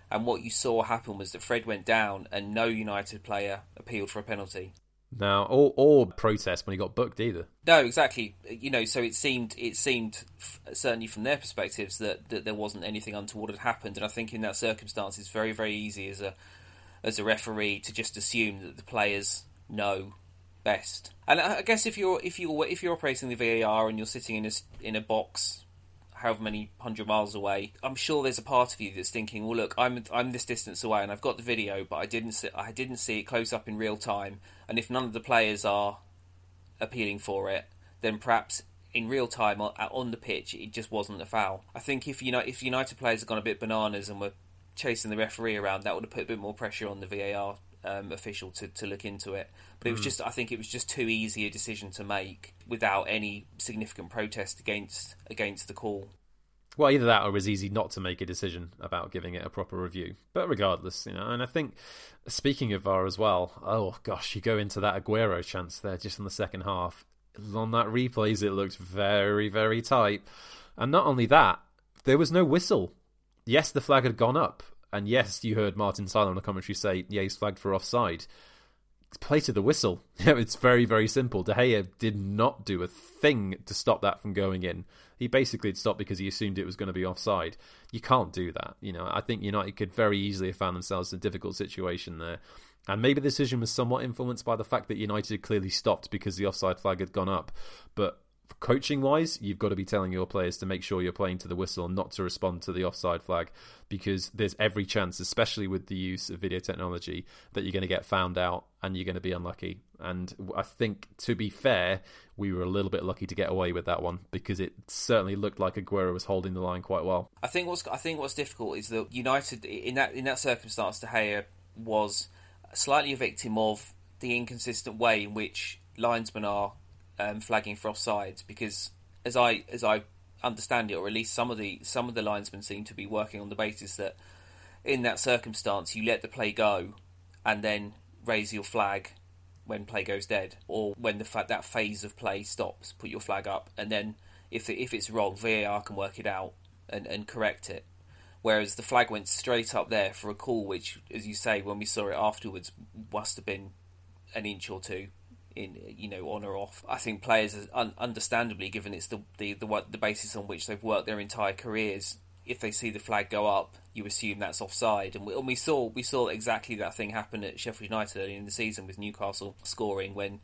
And what you saw happen was that Fred went down and no United player appealed for a penalty.
No, or or protest when he got booked either.
No, exactly. You know, so it seemed it seemed certainly from their perspectives that, that there wasn't anything untoward had happened, and I think in that circumstance it's very very easy as a as a referee to just assume that the players know best. And I guess if you're if you if you're operating the VAR and you're sitting in a in a box however many hundred miles away, I'm sure there's a part of you that's thinking, well, look, I'm I'm this distance away and I've got the video, but I didn't see, I didn't see it close up in real time. And if none of the players are appealing for it, then perhaps in real time uh, uh, on the pitch it just wasn't a foul. I think if you know if United players had gone a bit bananas and were chasing the referee around, that would have put a bit more pressure on the VAR um, official to, to look into it. But it was mm. just I think it was just too easy a decision to make without any significant protest against against the call.
Well, either that or it was easy not to make a decision about giving it a proper review. But regardless, you know, and I think speaking of VAR as well, oh gosh, you go into that Aguero chance there just in the second half. On that replays, it looked very, very tight. And not only that, there was no whistle. Yes, the flag had gone up, and yes, you heard Martin Tyler on the commentary say, yeah, he's flagged for offside. Play to the whistle. [laughs] it's very, very simple. De Gea did not do a thing to stop that from going in. He basically had stopped because he assumed it was going to be offside. You can't do that. You know, I think United could very easily have found themselves in a difficult situation there. And maybe the decision was somewhat influenced by the fact that United had clearly stopped because the offside flag had gone up. But coaching wise, you've got to be telling your players to make sure you're playing to the whistle and not to respond to the offside flag because there's every chance, especially with the use of video technology, that you're going to get found out and you're going to be unlucky. And I think, to be fair, we were a little bit lucky to get away with that one because it certainly looked like Aguero was holding the line quite well.
I think what's I think what's difficult is that United in that in that circumstance, De Gea was slightly a victim of the inconsistent way in which linesmen are um, flagging for offsides because as I as I understand it, or at least some of the some of the linesmen seem to be working on the basis that in that circumstance you let the play go and then raise your flag when play goes dead or when the fact that phase of play stops, put your flag up and then if if it's wrong, VAR can work it out and, and correct it. Whereas the flag went straight up there for a call, which, as you say, when we saw it afterwards, must have been an inch or two in you know on or off. I think players, un- understandably, given it's the, the the the basis on which they've worked their entire careers, if they see the flag go up, you assume that's offside. And we, and we saw we saw exactly that thing happen at Sheffield United early in the season with Newcastle scoring when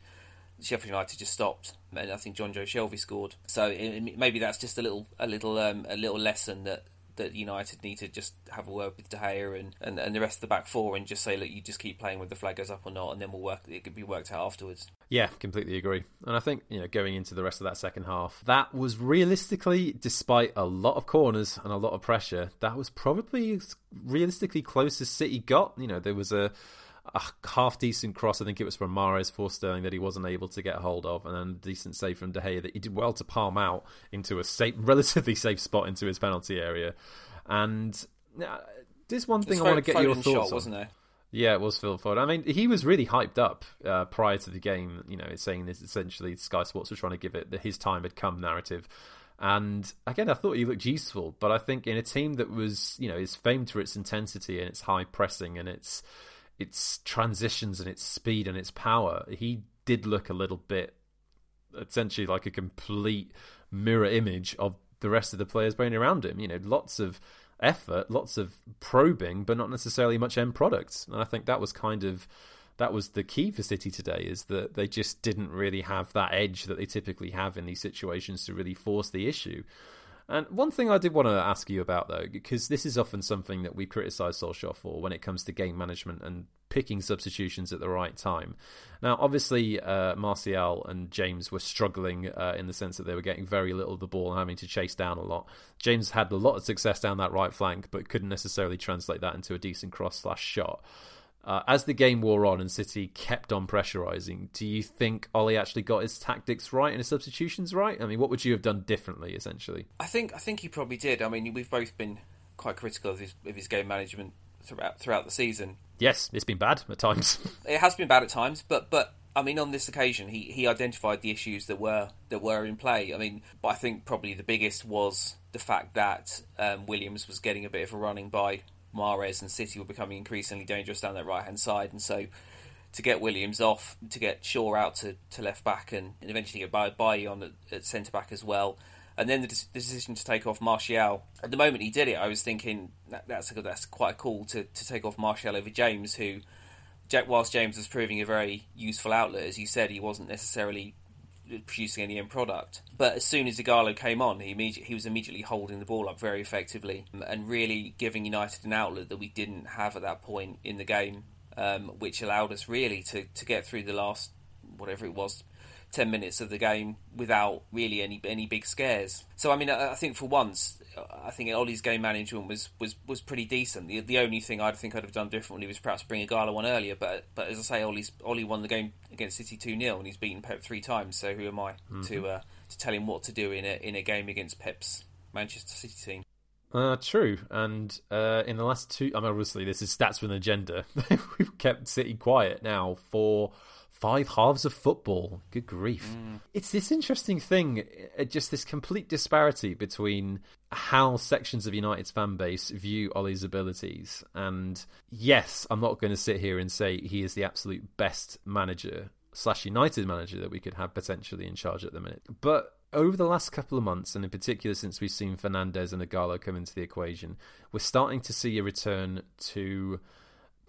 Sheffield United just stopped, and I think Jonjo Shelvey scored. So it, maybe that's just a little a little um, a little lesson that that United need to just have a word with De Gea and, and, and the rest of the back four and just say, look, you just keep playing with the flag goes up or not, and then we'll work. It could be worked out afterwards.
Yeah, completely agree. And I think you know going into the rest of that second half, that was realistically, despite a lot of corners and a lot of pressure, that was probably realistically closest City got. You know, there was a a half decent cross. I think it was from Mahrez for Sterling that he wasn't able to get hold of, and then a decent save from De Gea that he did well to palm out into a safe, [laughs] relatively safe spot into his penalty area. And uh, there's one thing I want to get your thoughts
shot,
on.
wasn't there?
Yeah, it was Phil Foden. I mean, he was really hyped up uh, prior to the game. You know, saying this essentially Sky Sports were trying to give it the his time had come narrative. And again, I thought he looked useful, but I think in a team that was, you know, is famed for its intensity and its high pressing and its its transitions and its speed and its power, he did look a little bit essentially like a complete mirror image of the rest of the players playing around him. You know, lots of effort, lots of probing, but not necessarily much end product. And I think that was kind of that was the key for City today is that they just didn't really have that edge that they typically have in these situations to really force the issue. And one thing I did want to ask you about, though, because this is often something that we criticise Solskjaer for when it comes to game management and picking substitutions at the right time. Now, obviously, uh, Martial and James were struggling uh, in the sense that they were getting very little of the ball and having to chase down a lot. James had a lot of success down that right flank, but couldn't necessarily translate that into a decent cross slash shot. Uh, as the game wore on and City kept on pressurising, do you think Ole actually got his tactics right and his substitutions right? I mean, what would you have done differently, essentially?
I think I think he probably did. I mean, we've both been quite critical of his, of his game management throughout throughout the season.
Yes, it's been bad at times. [laughs]
it has been bad at times, but but I mean, on this occasion, he, he identified the issues that were that were in play. I mean, but I think probably the biggest was the fact that um, Williams was getting a bit of a running by Mahrez and City were becoming increasingly dangerous down that right hand side, and so to get Williams off, to get Shaw out to, to left back, and, and eventually get Bailly on at, at centre back as well, and then the, the, decision to take off Martial. At the moment he did it, I was thinking that, that's that's quite cool to, to take off Martial over James, who, whilst James was proving a very useful outlet, as you said, he wasn't necessarily producing any end product. But as soon as Ighalo came on, he he was immediately holding the ball up very effectively and really giving United an outlet that we didn't have at that point in the game, um, which allowed us really to, to get through the last whatever it was. 10 minutes of the game without really any any big scares. So I mean I, I think for once I think Ole's game management was, was, was pretty decent. The, the only thing I think I'd have done differently was perhaps bring Ighalo one earlier. But but as I say, Ole's, Ole won the game against City two 0 and he's beaten Pep three times. So who am I mm-hmm. to uh, to tell him what to do in a in a game against Pep's Manchester City team?
Uh, true. And uh, in the last two, I mean, obviously this is stats with an agenda. [laughs] We've kept City quiet now for five halves of football. Good grief. Mm. It's this interesting thing, uh, just this complete disparity between how sections of United's fan base view Ole's abilities. And yes, I'm not going to sit here and say he is the absolute best manager slash United manager that we could have potentially in charge at the minute. But over the last couple of months, and in particular since we've seen Fernandes and Ighalo come into the equation, we're starting to see a return to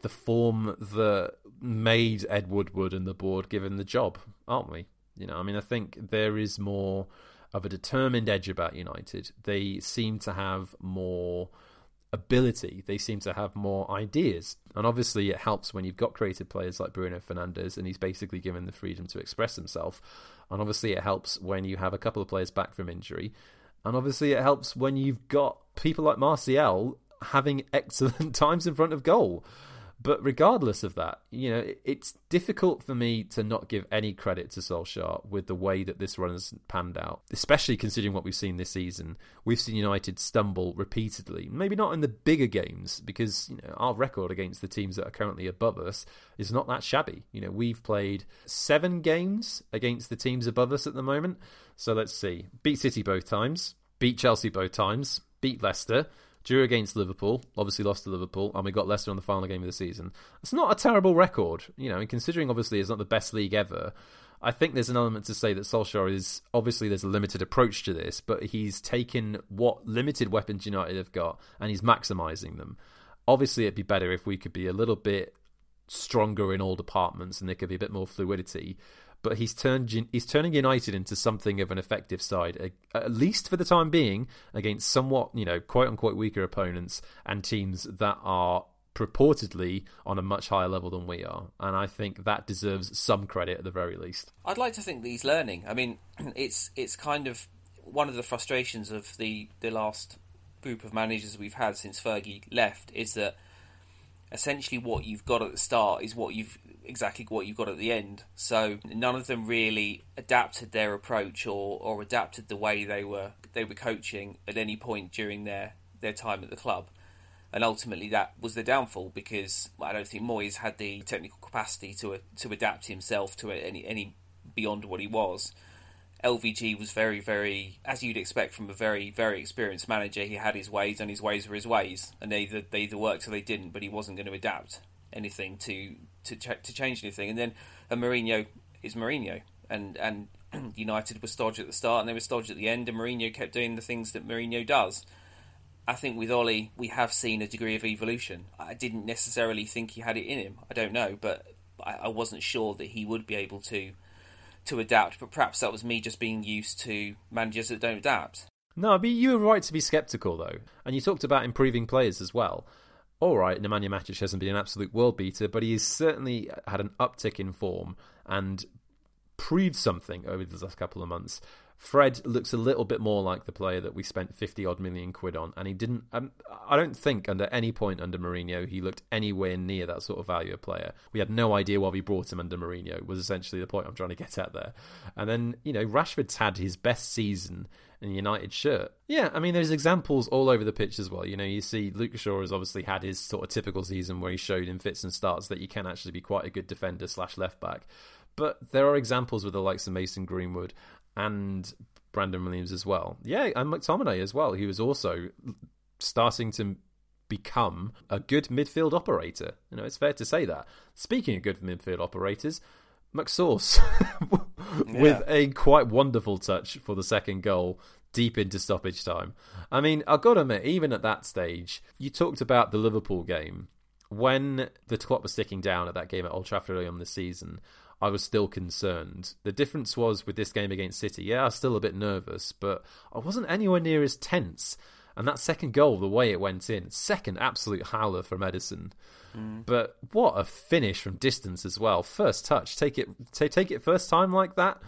the form that made Ed Woodward and the board given the job, aren't we? You know, I mean, I think there is more of a determined edge about United. They seem to have more ability. They seem to have more ideas. And obviously, it helps when you've got creative players like Bruno Fernandes and he's basically given the freedom to express himself. And obviously, it helps when you have a couple of players back from injury. And obviously, it helps when you've got people like Martial having [laughs] excellent times in front of goal. But regardless of that, you know, it's difficult for me to not give any credit to Solskjaer with the way that this run has panned out, especially considering what we've seen this season. We've seen United stumble repeatedly, maybe not in the bigger games, because you know our record against the teams that are currently above us is not that shabby. You know, we've played seven games against the teams above us at the moment. So let's see: beat City both times, beat Chelsea both times, beat Leicester drew against Liverpool, obviously lost to Liverpool, and we got Leicester on the final game of the season. It's not a terrible record, you know, and considering obviously it's not the best league ever. I think there's an element to say that Solskjaer is obviously there's a limited approach to this, but he's taken what limited weapons United have got and he's maximising them. Obviously, it'd be better if we could be a little bit stronger in all departments and there could be a bit more fluidity but he's turned he's turning United into something of an effective side, at least for the time being, against somewhat you know quote unquote weaker opponents and teams that are purportedly on a much higher level than we are, and I think that deserves some credit at the very least.
I'd like to think that he's learning. I mean, [clears throat] it's it's kind of one of the frustrations of the the last group of managers we've had since Fergie left is that essentially what you've got at the start is what you've exactly what you've got at the end. So none of them really adapted their approach or, or adapted the way they were they were coaching at any point during their, their time at the club. and ultimately that was the downfall because I don't think Moyes had the technical capacity to to adapt himself to any any beyond what he was. LVG was very, very, as you'd expect from a very, very experienced manager. He had his ways, and his ways were his ways, and they either they either worked or they didn't. But he wasn't going to adapt anything to to ch- to change anything. And then a Mourinho is Mourinho, and and [clears throat] United were stodgy at the start, and they were stodgy at the end, and Mourinho kept doing the things that Mourinho does. I think with Ole, we have seen a degree of evolution. I didn't necessarily think he had it in him. I don't know, but I, I wasn't sure that he would be able to to adapt, but perhaps that was me just being used to managers that don't adapt.
No, I mean, you were right to be sceptical, though. And you talked about improving players as well. All right, Nemanja Matic hasn't been an absolute world beater, but he has certainly had an uptick in form and proved something over the last couple of months. Fred looks a little bit more like the player that we spent 50 odd million quid on, and he didn't. Um, I don't think under any point under Mourinho he looked anywhere near that sort of value of player. We had no idea why we brought him under Mourinho, was essentially the point I'm trying to get at there. And then, you know, Rashford's had his best season in a United shirt. Yeah, I mean, there's examples all over the pitch as well. You know, you see Luke Shaw has obviously had his sort of typical season where he showed in fits and starts that you can actually be quite a good defender slash left back. But there are examples with the likes of Mason Greenwood and Brandon Williams as well. Yeah, and McTominay as well. He was also starting to become a good midfield operator. You know, it's fair to say that. Speaking of good midfield operators, McSauce [laughs] with yeah. a quite wonderful touch for the second goal deep into stoppage time. I mean, I've got to admit, even at that stage, you talked about the Liverpool game. When the clock was ticking down at that game at Old Trafford early on this season, I was still concerned. The difference was with this game against City, yeah, I was still a bit nervous, but I wasn't anywhere near as tense. And that second goal, the way it went in, second absolute howler from Ederson. But what a finish from distance as well. First touch, take it, take, take it first time like that.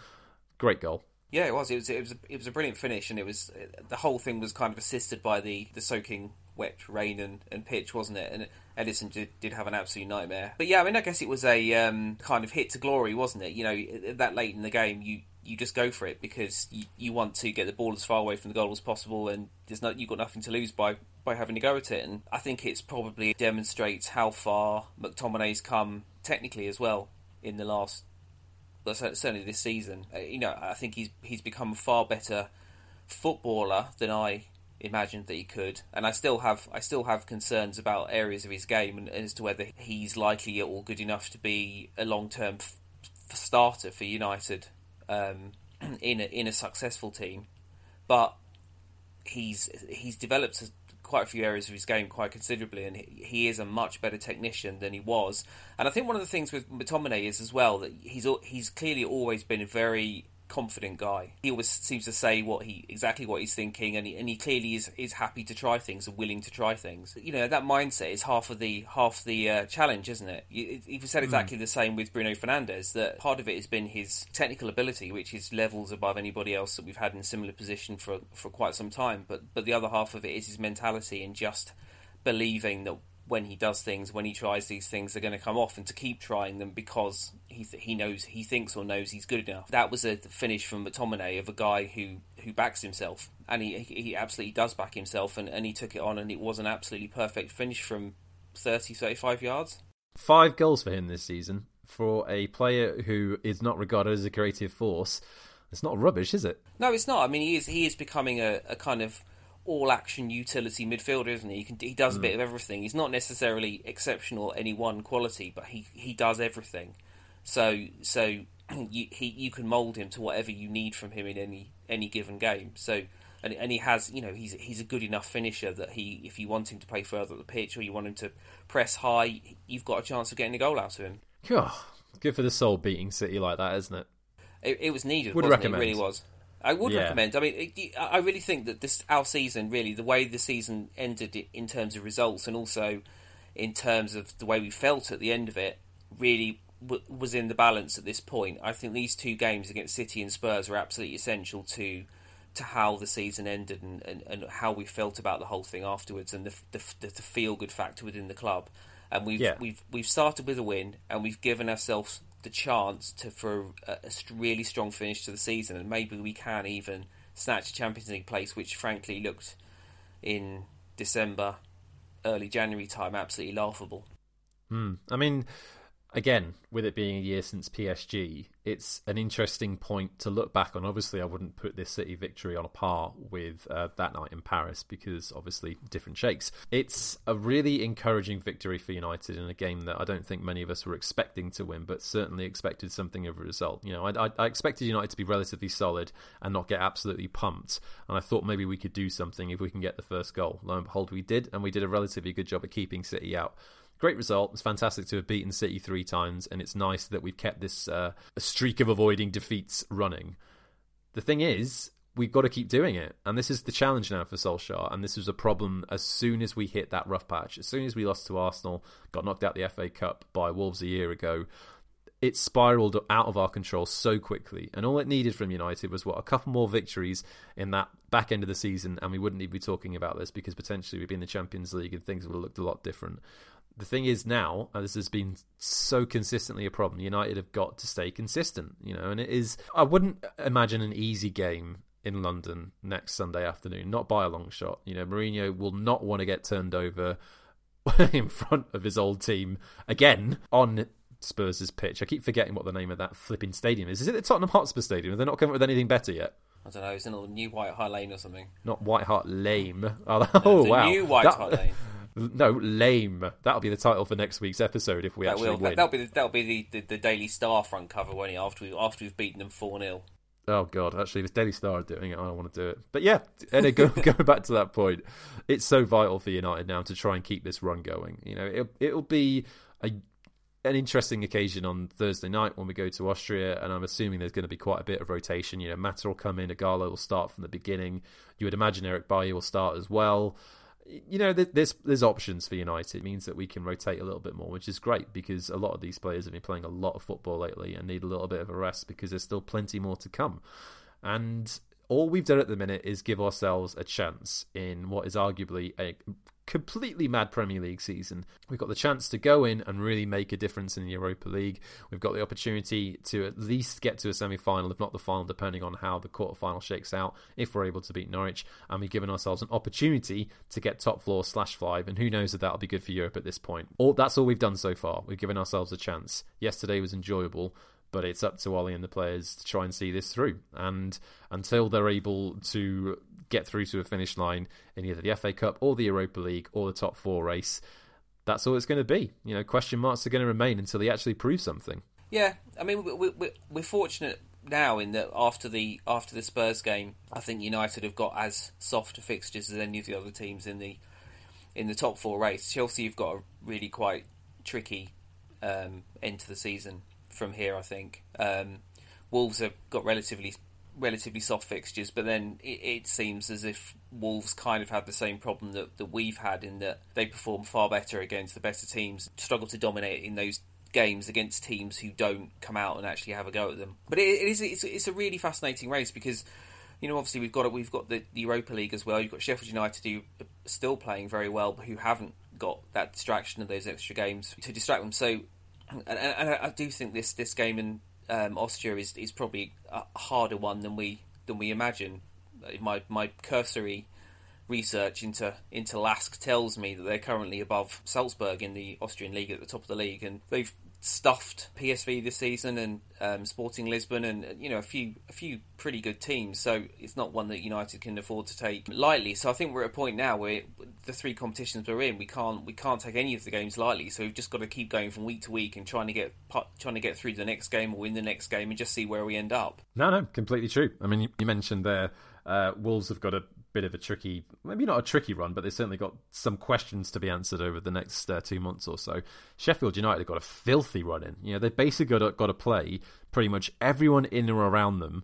Great goal.
Yeah, it was. It was. It was. A, it was a brilliant finish, and it was. The whole thing was kind of assisted by the the soaking wet rain and, and pitch, wasn't it? And Ederson did, did have an absolute nightmare. But yeah, I mean, I guess it was a um, kind of hit to glory, wasn't it? You know, that late in the game, you you just go for it because you, you want to get the ball as far away from the goal as possible, and there's no you've got nothing to lose by by having to go at it. And I think it's probably demonstrates how far McTominay's come technically as well in the last, well, certainly this season. Uh, you know, I think he's he's become a far better footballer than I imagined that he could, and I still have I still have concerns about areas of his game and as to whether he's likely or good enough to be a long term f- starter for United um, [clears throat] in a, in a successful team. But he's he's developed quite a few areas of his game quite considerably, and he, is a much better technician than he was. And I think one of the things with McTominay is as well that he's he's clearly always been very confident guy. He always seems to say what he exactly what he's thinking, and he, and he clearly is, is happy to try things and willing to try things. You know that mindset is half of the half the uh, challenge, isn't it? You, you've said hmm. exactly mm. the same with Bruno Fernandes. That part of it has been his technical ability, which is levels above anybody else that we've had in a similar position for for quite some time. But but the other half of it is his mentality and just believing that when he does things, when he tries these things, they're going to come off, and to keep trying them because he th- he knows he thinks or knows he's good enough. That was a finish from McTominay of a guy who who backs himself, and he he absolutely does back himself, and, and he took it on, and it was an absolutely perfect finish from 30, 35 yards.
Five goals for him this season for a player who is not regarded as a creative force. It's not rubbish, is it?
No, it's not. I mean, he is he is becoming a, a kind of all action utility midfielder, isn't he? He, can, he does a bit of everything. He's not necessarily exceptional at any one quality, but he, he does everything. So so [clears throat] you he, you can mould him to whatever you need from him in any any given game. So and and he has you know he's he's a good enough finisher that he if you want him to play further at the pitch or you want him to press high, you've got a chance of getting a goal out of him.
Oh, good for the soul beating City like that, isn't it?
It, it was needed. Would recommend. It? it really was. I would yeah. recommend. I mean, it, I really think that this our season, really, the way the season ended in terms of results, and also in terms of the way we felt at the end of it, really w- was in the balance at this point. I think these two games against City and Spurs were absolutely essential to to how the season ended and, and, and how we felt about the whole thing afterwards, and the the, the feel good factor within the club. And we've yeah. we've we've started with a win, and we've given ourselves the chance to for a, a, really strong finish to the season, and maybe we can even snatch a Champions League place, which frankly looked in December early January time absolutely laughable.
Hmm. I mean, again, with it being a year since PSG, it's an interesting point to look back on. Obviously, I wouldn't put this City victory on a par with uh, that night in Paris because obviously different shakes. It's a really encouraging victory for United in a game that I don't think many of us were expecting to win, but certainly expected something of a result. You know, I, I, I expected United to be relatively solid and not get absolutely pumped, and I thought maybe we could do something if we can get the first goal. Lo and behold, we did, and we did a relatively good job of keeping City out great result. It's fantastic to have beaten City three times, and it's nice that we've kept this uh, streak of avoiding defeats running. The thing is, we've got to keep doing it, and this is the challenge now for Solskjaer. And this was a problem as soon as we hit that rough patch, as soon as we lost to Arsenal, got knocked out the FA Cup by Wolves a year ago. It spiraled out of our control so quickly, and all it needed from United was what a couple more victories in that back end of the season, and we wouldn't even be talking about this because potentially we'd be in the Champions League and things would have looked a lot different the thing is now, and this has been so consistently a problem, United have got to stay consistent, you know, and it is, I wouldn't imagine an easy game in London next Sunday afternoon, not by a long shot. You know, Mourinho will not want to get turned over [laughs] in front of his old team again on Spurs' pitch. I keep forgetting what the name of that flipping stadium is. Is it the Tottenham Hotspur Stadium? Have they not come up with anything better yet?
I don't know. It's in a new White Hart Lane or something.
Not White Hart Lame. Oh, oh wow.
New White
that,
Hart Lane. [laughs]
No, lame. That'll be the title for next week's episode if we
that
actually
will,
win.
That'll be the, that'll be the, the, the Daily Star front cover, won't it? After we after we've beaten them four 0
Oh god, actually, if Daily Star are doing it, I don't want to do it. But yeah, and go, [laughs] going back to that point, it's so vital for United now to try and keep this run going. You know, it, it'll be a an interesting occasion on Thursday night when we go to Austria, and I'm assuming there's going to be quite a bit of rotation. You know, Mata will come in, Ighalo will start from the beginning. You would imagine Eric Bailly will start as well you know, there's there's options for United. It means that we can rotate a little bit more, which is great because a lot of these players have been playing a lot of football lately and need a little bit of a rest because there's still plenty more to come. And all we've done at the minute is give ourselves a chance in what is arguably a completely mad Premier League season. We've got the chance to go in and really make a difference in the Europa League. We've got the opportunity to at least get to a semi final, if not the final, depending on how the quarter final shakes out, if we're able to beat Norwich. And we've given ourselves an opportunity to get top floor slash five. And who knows if that'll be good for Europe at this point. All, that's all we've done so far. We've given ourselves a chance. Yesterday was enjoyable but it's up to Ole and the players to try and see this through. And until they're able to get through to a finish line in either the FA Cup or the Europa League or the top four race, that's all it's going to be. You know, question marks are going to remain until they actually prove something.
Yeah, I mean, we, we, we're fortunate now in that after the after the Spurs game, I think United have got as soft a fixtures as any of the other teams in the in the top four race. Chelsea have got a really quite tricky um, end to the season from here. I think um, Wolves have got relatively relatively soft fixtures, but then it, it, seems as if Wolves kind of had the same problem that, that we've had in that they perform far better against the better teams, struggle to dominate in those games against teams who don't come out and actually have a go at them. But it, it is it's, it's, a really fascinating race because you know obviously we've got we've got the, Europa League as well. You've got Sheffield United who are still playing very well, but who haven't got that distraction of those extra games to distract them. So. And, and I do think this, this game in um, Austria is is probably a harder one than we than we imagine. My my cursory research into into LASK tells me that they're currently above Salzburg in the Austrian league at the top of the league, and they've stuffed PSV this season and um, Sporting Lisbon and you know a few a few pretty good teams. So it's not one that United can afford to take lightly. So I think we're at a point now where the three competitions we're in, we can't we can't take any of the games lightly. So we've just got to keep going from week to week and trying to get trying to get through the next game or win the next game and just see where we end up.
No, no, completely true. I mean, you mentioned there uh, Wolves have got a bit of a tricky, maybe not a tricky run, but they've certainly got some questions to be answered over the next uh, two months or so. Sheffield United have got a filthy run in. You know, they've basically got to, got to play pretty much everyone in or around them,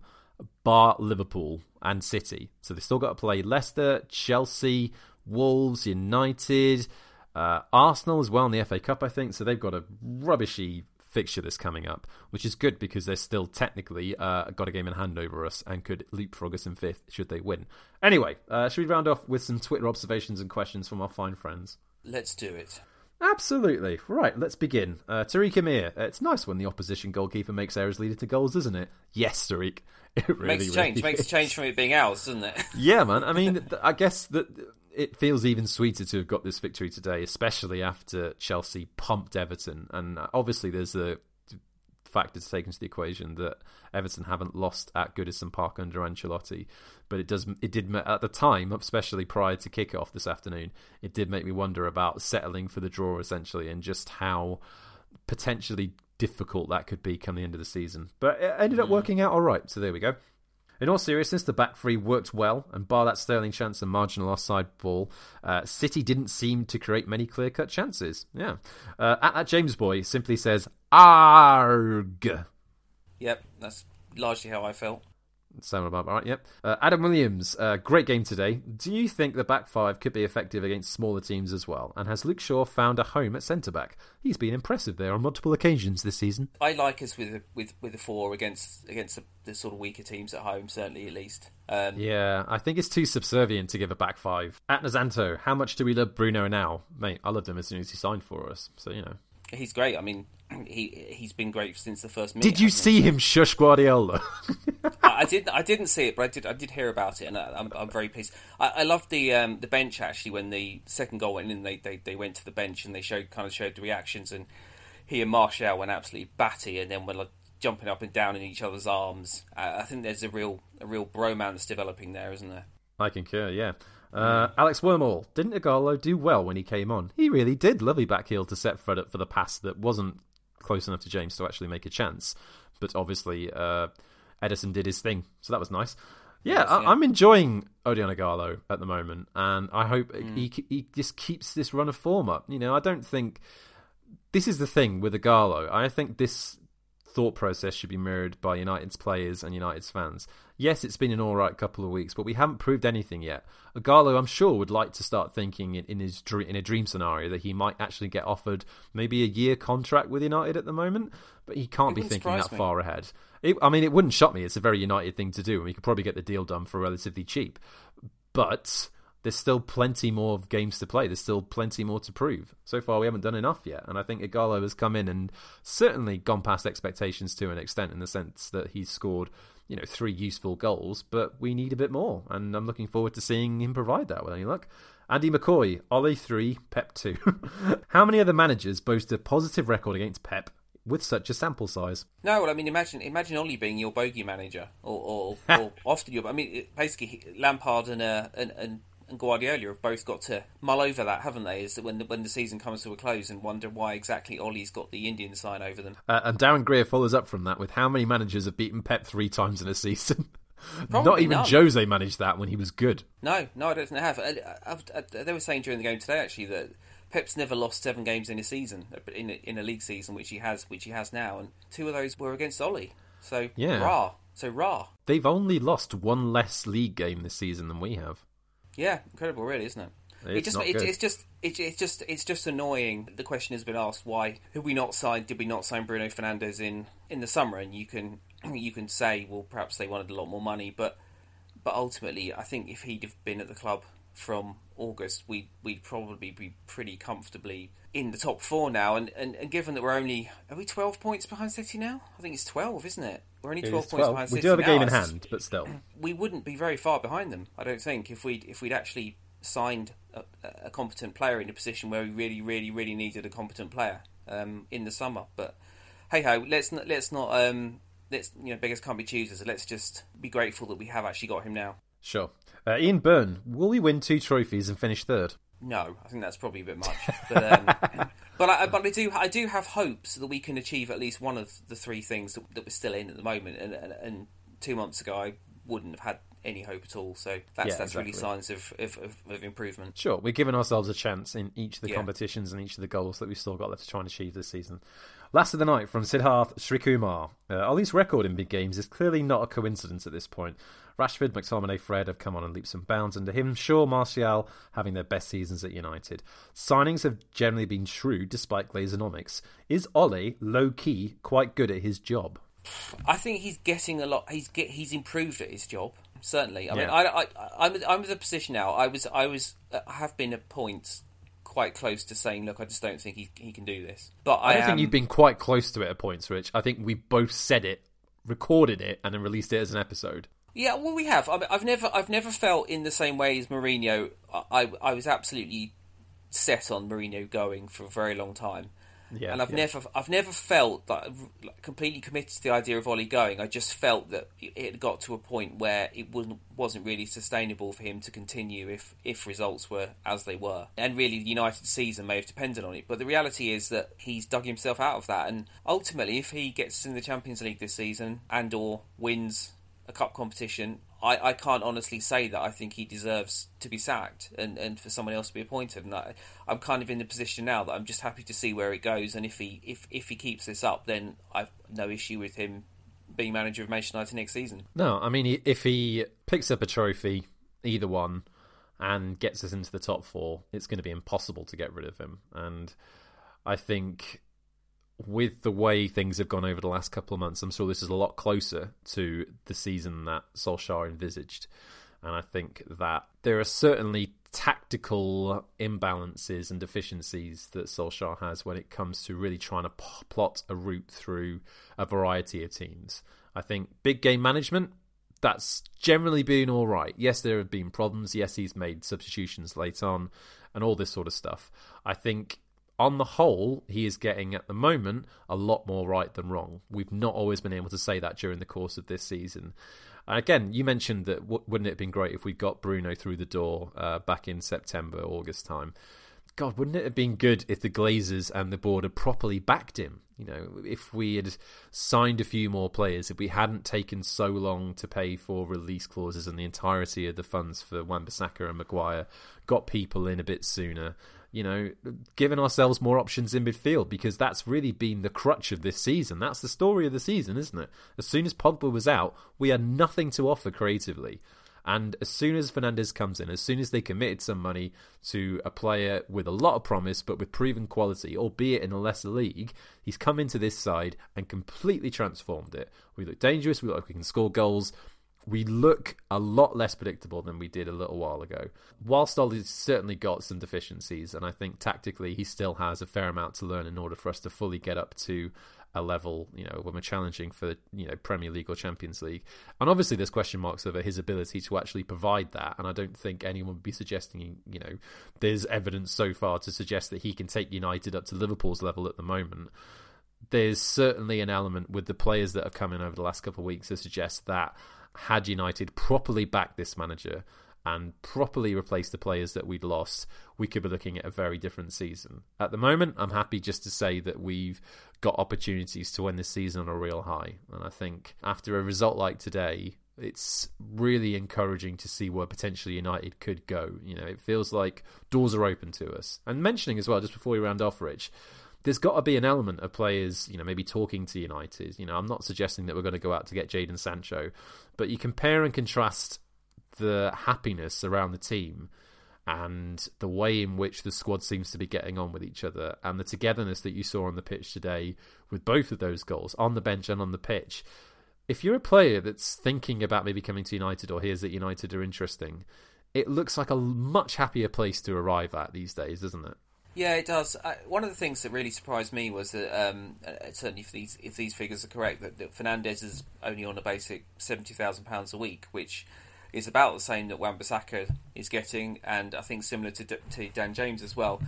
bar Liverpool and City. So they've still got to play Leicester, Chelsea, Wolves, United. Uh, Arsenal as well in the FA Cup, I think. So they've got a rubbishy fixture that's coming up, which is good because they're still technically uh, got a game in hand over us and could leapfrog us in fifth should they win. Anyway, uh, should we round off with some Twitter observations and questions from our fine friends?
Let's do it.
Absolutely. Right, let's begin. Uh, Tariq Amir. It's nice when the opposition goalkeeper makes errors leading to goals, isn't it? Yes, Tariq. [laughs] It really
makes a change.
Really
makes a change from it being ours, doesn't it? [laughs]
yeah, man. I mean, I guess that it feels even sweeter to have got this victory today, especially after Chelsea pumped Everton. And obviously, there's a factor to take into the equation that Everton haven't lost at Goodison Park under Ancelotti. But it does it did at the time, especially prior to kickoff this afternoon, it did make me wonder about settling for the draw essentially and just how potentially difficult that could be come the end of the season. But it ended up mm. working out all right. So there we go. In all seriousness, the back three worked well, and bar that Sterling chance and marginal offside ball, uh, City didn't seem to create many clear cut chances. Yeah. Uh, at that James boy simply says, ARG.
Yep, that's largely how I felt.
Sound about right, yep. Uh, Adam Williams, uh, great game today. Do you think the back five could be effective against smaller teams as well? And has Luke Shaw found a home at centre back? He's been impressive there on multiple occasions this season.
I like us with a, with with a four against against the, the sort of weaker teams at home, certainly at least.
Um, yeah, I think it's too subservient to give a back five. At Nazanto, how much do we love Bruno now? Mate, I loved him as soon as he signed for us, so you know.
He's great. I mean, [clears throat] he he's been great since the first
minute. Did you see him shush Guardiola? [laughs]
I, I did. I didn't see it, but I did. I did hear about it, and I, am I'm, I'm very pleased. I, I loved the um, the bench actually when the second goal went in. They, they they went to the bench and they showed kind of showed the reactions, and he and Martial went absolutely batty, and then were like jumping up and down in each other's arms. Uh, I think there's a real a real bromance developing there, isn't there?
I concur. Yeah. Uh, Alex Wormall, didn't Ighalo do well when he came on? He really did. Lovely back heel to set Fred up for the pass that wasn't close enough to James to actually make a chance. But obviously, uh, Ederson did his thing, so that was nice. Yeah, yes, I, am enjoying Odion Ighalo at the moment, and I hope mm. he he just keeps this run of form up. You know, I don't think this is the thing with Ighalo. I think this thought process should be mirrored by United's players and United's fans. Yes, it's been an all right couple of weeks, but we haven't proved anything yet. Ighalo, I'm sure, would like to start thinking in, in his in a dream scenario that he might actually get offered maybe a year contract with United at the moment, but he can't it be thinking that me. far ahead. It, I mean, it wouldn't shock me. It's a very United thing to do, and we could probably get the deal done for relatively cheap. But there's still plenty more games to play. There's still plenty more to prove. So far, we haven't done enough yet. And I think Ighalo has come in and certainly gone past expectations to an extent in the sense that he's scored, you know, three useful goals, but we need a bit more. And I'm looking forward to seeing him provide that with any luck. Andy McCoy, Ole 3, Pep 2. [laughs] How many other managers boast a positive record against Pep with such a sample size.
No, well, I mean, imagine imagine Ole being your bogey manager, or or, or [laughs] often your. I mean, basically Lampard and uh, and, and and Guardiola have both got to mull over that, haven't they? Is that when the, when the season comes to a close and wonder why exactly Ole's got the Indian sign over them.
Uh, and Darren Greer follows up from that with how many managers have beaten Pep three times in a season? [laughs] Not even none. Jose managed that when he was good.
No, no, I don't think they have. I, I, I, they were saying during the game today actually that Pep's never lost seven games in a season, uh, in a, in a league season, which he has, which he has now, and two of those were against Ole. So yeah, rah. So rah.
They've only lost one less league game this season than we have.
Yeah, incredible, really, isn't it? It's, it just, it, it's just, it, it's just, it's just annoying. The question has been asked: Why have we not signed? Did we not sign Bruno Fernandes in in the summer? And you can, [clears throat] you can say, well, perhaps they wanted a lot more money, but, but ultimately, I think if he'd have been at the club from August, we we'd probably be pretty comfortably in the top four now. And, and, and given that we're only are we twelve points behind City now? I think it's twelve, isn't it? We're only twelve points 12. behind.
We
City
do have a game
now.
in hand, but still, [clears throat]
we wouldn't be very far behind them. I don't think if we if we'd actually signed a, a, competent player in a position where we really, really, really needed a competent player um, in the summer. But hey ho, let's not, let's not um, let's you know beggars can't be choosers. let's just be grateful that we have actually got him now.
Sure. Uh, Ian Byrne, will we win two trophies and finish third?
No, I think that's probably a bit much. But, um, [laughs] but, I, but I do I do have hopes that we can achieve at least one of the three things that, that we're still in at the moment. And, and, and, two months ago, I wouldn't have had any hope at all. So that's yeah, that's exactly. really signs of, of, of, of, improvement.
Sure, we're giving ourselves a chance in each of the yeah. competitions and each of the goals that we've still got left to try and achieve this season. Last of the night from Siddharth Srikumar. Uh, Ole's record in big games is clearly not a coincidence at this point. Rashford, McTominay, Fred have come on in leaps and bounds under him. Shaw, Martial having their best seasons at United. Signings have generally been shrewd despite Glazonomics. Is Ole, low key, quite good at his job?
I think he's getting a lot. He's get, he's improved at his job. Certainly. I yeah. mean, I, I, I'm I'm in a position now. I was I was I uh, have been at points quite close to saying, look, I just don't think he he can do this. But I,
I don't
am...
think you've been quite close to it at points, Rich. I think we both said it, recorded it, and then released it as an episode.
Yeah, well, we have. I mean, I've never, I've never felt in the same way as Mourinho. I, I was absolutely set on Mourinho going for a very long time. Yeah, and I've yeah. never, I've never felt that like, completely committed to the idea of Ole going. I just felt that it got to a point where it wasn't, wasn't really sustainable for him to continue if, if results were as they were. And really, the United season may have depended on it. But the reality is that he's dug himself out of that. And ultimately, if he gets in the Champions League this season and or wins a cup competition, I, I can't honestly say that I think he deserves to be sacked and, and for someone else to be appointed. And I, I'm kind of in the position now that I'm just happy to see where it goes. And if he if, if he keeps this up, then I've no issue with him being manager of Manchester United next season.
No, I mean if he picks up a trophy, either one, and gets us into the top four, it's going to be impossible to get rid of him. And I think with the way things have gone over the last couple of months, I'm sure this is a lot closer to the season that Solskjaer envisaged. And I think that there are certainly tactical imbalances and deficiencies that Solskjaer has when it comes to really trying to p- plot a route through a variety of teams. I think big game management, that's generally been all right. Yes, there have been problems. Yes, he's made substitutions late on and all this sort of stuff. I think on the whole, he is getting at the moment a lot more right than wrong. We've not always been able to say that during the course of this season. And again, you mentioned that w- wouldn't it have been great if we got Bruno through the door uh, back in September, August time? God, wouldn't it have been good if the Glazers and the board had properly backed him? You know, if we had signed a few more players, if we hadn't taken so long to pay for release clauses and the entirety of the funds for Wan-Bissaka and Maguire, got people in a bit sooner, you know, giving ourselves more options in midfield because that's really been the crutch of this season. That's the story of the season, isn't it? As soon as Pogba was out, we had nothing to offer creatively. And as soon as Fernandes comes in, as soon as they committed some money to a player with a lot of promise but with proven quality, albeit in a lesser league, he's come into this side and completely transformed it. We look dangerous, we look like we can score goals we look a lot less predictable than we did a little while ago. Whilst Ole's certainly got some deficiencies, and I think tactically he still has a fair amount to learn in order for us to fully get up to a level, you know, when we're challenging for you know Premier League or Champions League. And obviously, there's question marks over his ability to actually provide that. And I don't think anyone would be suggesting, you know, there's evidence so far to suggest that he can take United up to Liverpool's level at the moment. There's certainly an element with the players that have come in over the last couple of weeks to suggest that had United properly backed this manager and properly replaced the players that we'd lost, we could be looking at a very different season. At the moment, I'm happy just to say that we've got opportunities to win this season on a real high. And I think after a result like today, it's really encouraging to see where potentially United could go. You know, it feels like doors are open to us. And mentioning as well, just before we round off, Rich, there's got to be an element of players, you know, maybe talking to United. You know, I'm not suggesting that we're going to go out to get Jadon Sancho, but you compare and contrast the happiness around the team and the way in which the squad seems to be getting on with each other and the togetherness that you saw on the pitch today with both of those goals on the bench and on the pitch. If you're a player that's thinking about maybe coming to United or hears that United are interesting, it looks like a much happier place to arrive at these days, doesn't it?
Yeah, it does. Uh, one of the things that really surprised me was that um, uh, certainly if these if these figures are correct, that, that Fernandes is only on a basic seventy thousand pounds a week, which is about the same that Wan-Bissaka is getting, and I think similar to, to Dan James as well.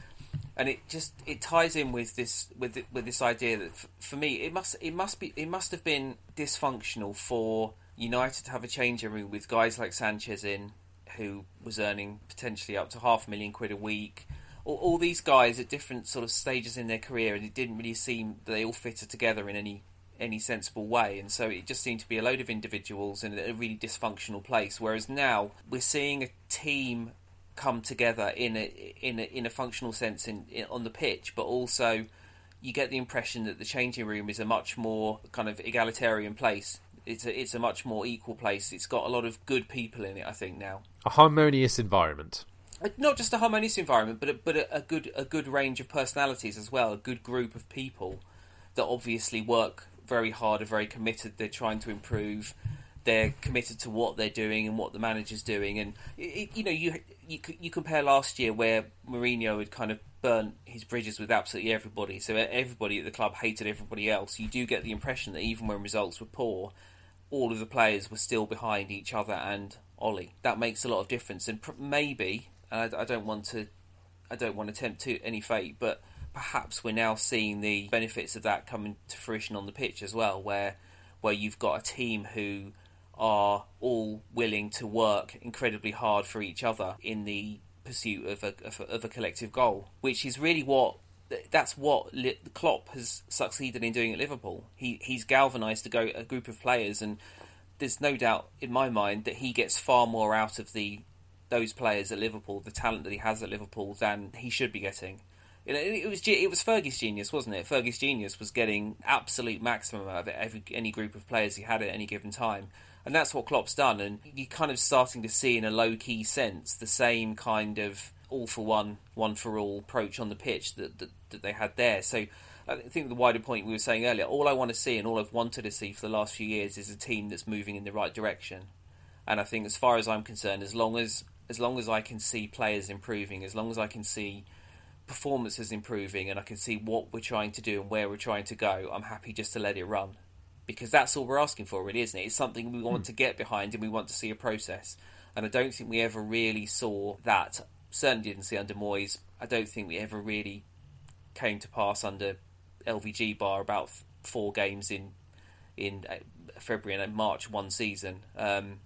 And it just it ties in with this with with this idea that f- for me it must it must be it must have been dysfunctional for United to have a changing room with guys like Sanchez in, who was earning potentially up to half a million quid a week all, all, these guys at different sort of stages in their career, and it didn't really seem they all fitted together in any any sensible way. And so it just seemed to be a load of individuals in a really dysfunctional place. Whereas now we're seeing a team come together in a in a, in a functional sense in, in on the pitch, but also you get the impression that the changing room is a much more kind of egalitarian place. It's a it's a much more equal place. It's got a lot of good people in it. I think now
a harmonious environment
not just a harmonious environment, but a, but a, a, good a good range of personalities as well. A good group of people that obviously work very hard, are very committed. They're trying to improve. They're committed to what they're doing and what the manager's doing. And it, you know, you, you you compare last year where Mourinho had kind of burnt his bridges with absolutely everybody. So everybody at the club hated everybody else. You do get the impression that even when results were poor, all of the players were still behind each other and Ole. That makes a lot of difference, and pr- maybe and I, I don't want to, I don't want to tempt to any fate, but perhaps we're now seeing the benefits of that coming to fruition on the pitch as well, where where you've got a team who are all willing to work incredibly hard for each other in the pursuit of a, of a, of a collective goal, which is really what that's what Klopp has succeeded in doing at Liverpool. He he's galvanised a, a group of players, and there's no doubt in my mind that he gets far more out of the those players at Liverpool, the talent that he has at Liverpool, than he should be getting. It, it was it was Fergie's genius, wasn't it? Fergie's genius was getting absolute maximum out of every any group of players he had at any given time, and that's what Klopp's done. And you're kind of starting to see, in a low key sense, the same kind of all for one, one for all approach on the pitch that, that, that they had there. So I think the wider point we were saying earlier, all I want to see and all I've wanted to see for the last few years is a team that's moving in the right direction. And I think, as far as I'm concerned, as long as as long as I can see players improving, as long as I can see performances improving, and I can see what we're trying to do and where we're trying to go, I'm happy just to let it run. Because that's all we're asking for, really, isn't it? It's something we want mm. to get behind and we want to see a process. And I don't think we ever really saw that. Certainly didn't see under Moyes. I don't think we ever really came to pass under LVG bar about four games in in uh, February and March one season. Um,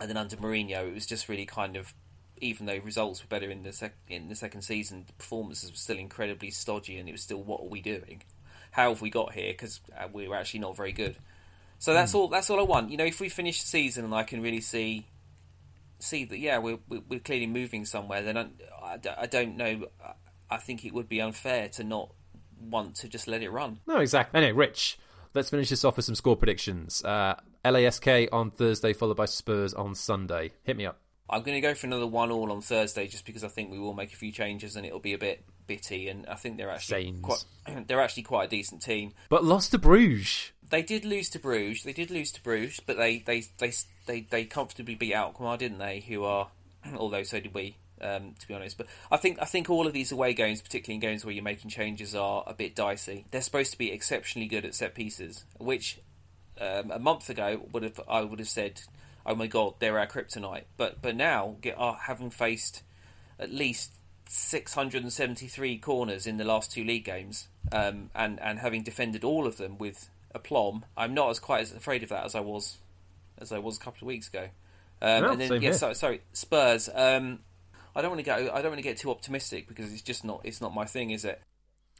and then under Mourinho, it was just really kind of, even though results were better in the sec- in the second season, the performances were still incredibly stodgy, and it was still what are we doing? How have we got here? Because uh, we were actually not very good. So that's mm. all. That's all I want. You know, if we finish the season and I can really see see that, yeah, we're we're clearly moving somewhere, then I, I, I don't know. I think it would be unfair to not want to just let it run.
No, exactly. Anyway, Rich, let's finish this off with some score predictions. Uh, LASK on Thursday, followed by Spurs on Sunday. Hit me up.
I'm going to go for another one all on Thursday, just because I think we will make a few changes and it'll be a bit bitty. And I think they're actually quite, [clears throat] they're actually quite a decent team.
But lost to Bruges.
They did lose to Bruges. They did lose to Bruges, but they they they they, they comfortably beat Alkmaar, didn't they? Who are, [clears throat] although so did we. Um, to be honest. But I think I think all of these away games, particularly in games where you're making changes, are a bit dicey. They're supposed to be exceptionally good at set pieces, which um, a month ago would have I would have said, "Oh my god, they're our kryptonite." But but now, get, uh, having faced at least 673 corners in the last two league games, um, and and having defended all of them with aplomb, I'm not as quite as afraid of that as I was as I was a couple of weeks ago. Um, no, and then yeah, so, sorry, Spurs. Um, I don't want to go. I don't want to get too optimistic because it's just not. It's not my thing, is it?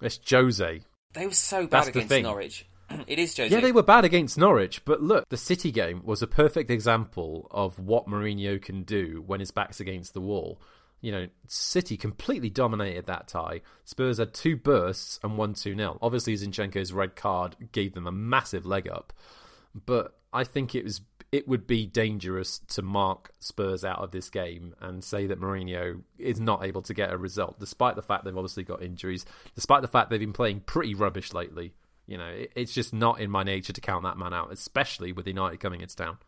It's Jose.
They were so bad That's against Norwich. [clears throat] it is Jose.
Yeah, they were bad against Norwich, but look, the City game was a perfect example of what Mourinho can do when his back's against the wall. You know, City completely dominated that tie. Spurs had two bursts and won 2 0. Obviously, Zinchenko's red card gave them a massive leg up, but I think it was it would be dangerous to mark Spurs out of this game and say that Mourinho is not able to get a result, despite the fact they've obviously got injuries, despite the fact they've been playing pretty rubbish lately. You know, it's just not in my nature to count that man out, especially with United coming into town.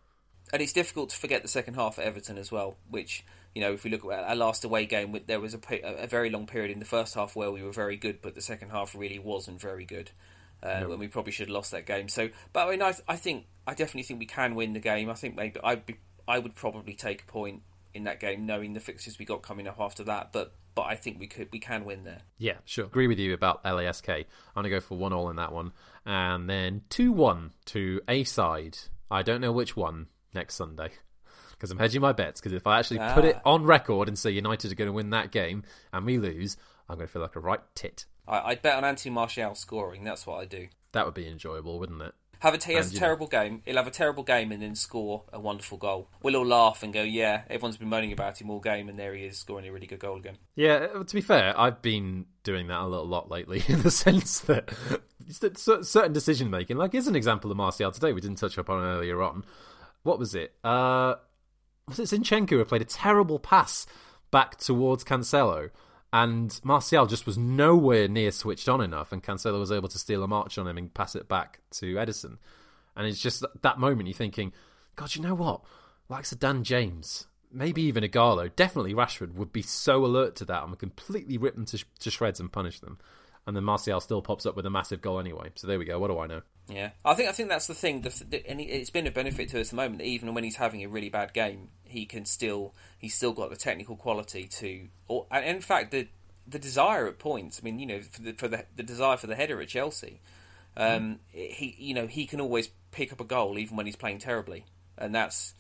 And it's difficult to forget the second half at Everton as well, which, you know, if we look at our last away game, there was a, a very long period in the first half where we were very good, but the second half really wasn't very good. Uh, no. When we probably should have lost that game. So, but I mean, I, I think I definitely think we can win the game. I think maybe I'd be, I would probably take a point in that game, knowing the fixtures we got coming up after that. But but I think we could we can win there.
Yeah, sure. Agree with you about LASK. I'm gonna go for one all in that one, and then two one to a side. I don't know which one next Sunday because I'm hedging my bets. Because if I actually ah. put it ah. on record and say United are going to win that game and we lose, I'm going to feel like a right tit.
I, would bet on Anthony Martial scoring. That's what I do.
That would be enjoyable, wouldn't it?
Have a, he has a terrible game. He'll have a terrible game and then score a wonderful goal. We'll all laugh and go, "Yeah, everyone's been moaning about him all game, and there he is scoring a really good goal again."
Yeah, uh, to be fair, I've been doing that a little lot lately [laughs] in the sense that certain decision making, like here's an example of Martial today. We didn't touch up on earlier on. What was it? Uh, was it Zinchenko who played a terrible pass back towards Cancelo? And Martial just was nowhere near switched on enough, and Cancelo was able to steal a march on him and pass it back to Ederson. And it's just that moment you're thinking, God, you know what? Like Sir Dan James, maybe even Ighalo, definitely Rashford would be so alert to that and would completely rip them to, to shreds and punish them. And then Martial still pops up with a massive goal anyway. So there we go. What do I know?
Yeah, I think I think that's the thing, the, the, and it's been a benefit to us at the moment. That Even when he's having a really bad game, he can still he's still got the technical quality to, or and in fact the the desire at points. I mean, you know, for the for the, the desire for the header at Chelsea, um, mm. he you know he can always pick up a goal even when he's playing terribly, and that's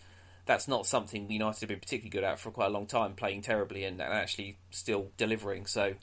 that's not something United have been particularly good at for quite a long time, playing terribly and, and actually still delivering. So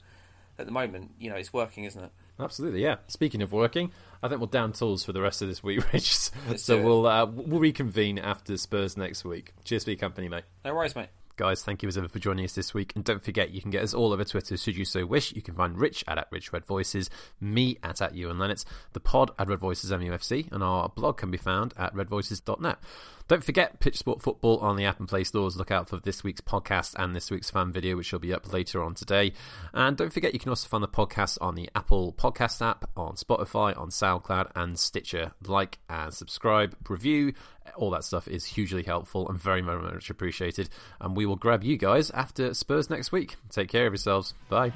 at the moment, you know, it's working, isn't it?
Absolutely, yeah. Speaking of working, I think we'll down tools for the rest of this week, [laughs] Rich. so we'll uh, we'll reconvene after Spurs next week. Cheers for your company, mate.
No worries, mate.
Guys, thank you as ever for joining us this week. And don't forget, you can get us all over Twitter should you so wish. You can find Rich at, at Rich Red Voices, me at, at you Ewan Lennox, the pod at Red Voices MUFC, and our blog can be found at redvoices.net. Don't forget Pitch Sport Football on the app and Play stores. Look out for this week's podcast and this week's fan video, which will be up later on today. And don't forget, you can also find the podcast on the Apple Podcast app, on Spotify, on SoundCloud, and Stitcher. Like and subscribe, review, all that stuff is hugely helpful and very, very much appreciated. And we will grab you guys after Spurs next week. Take care of yourselves. Bye.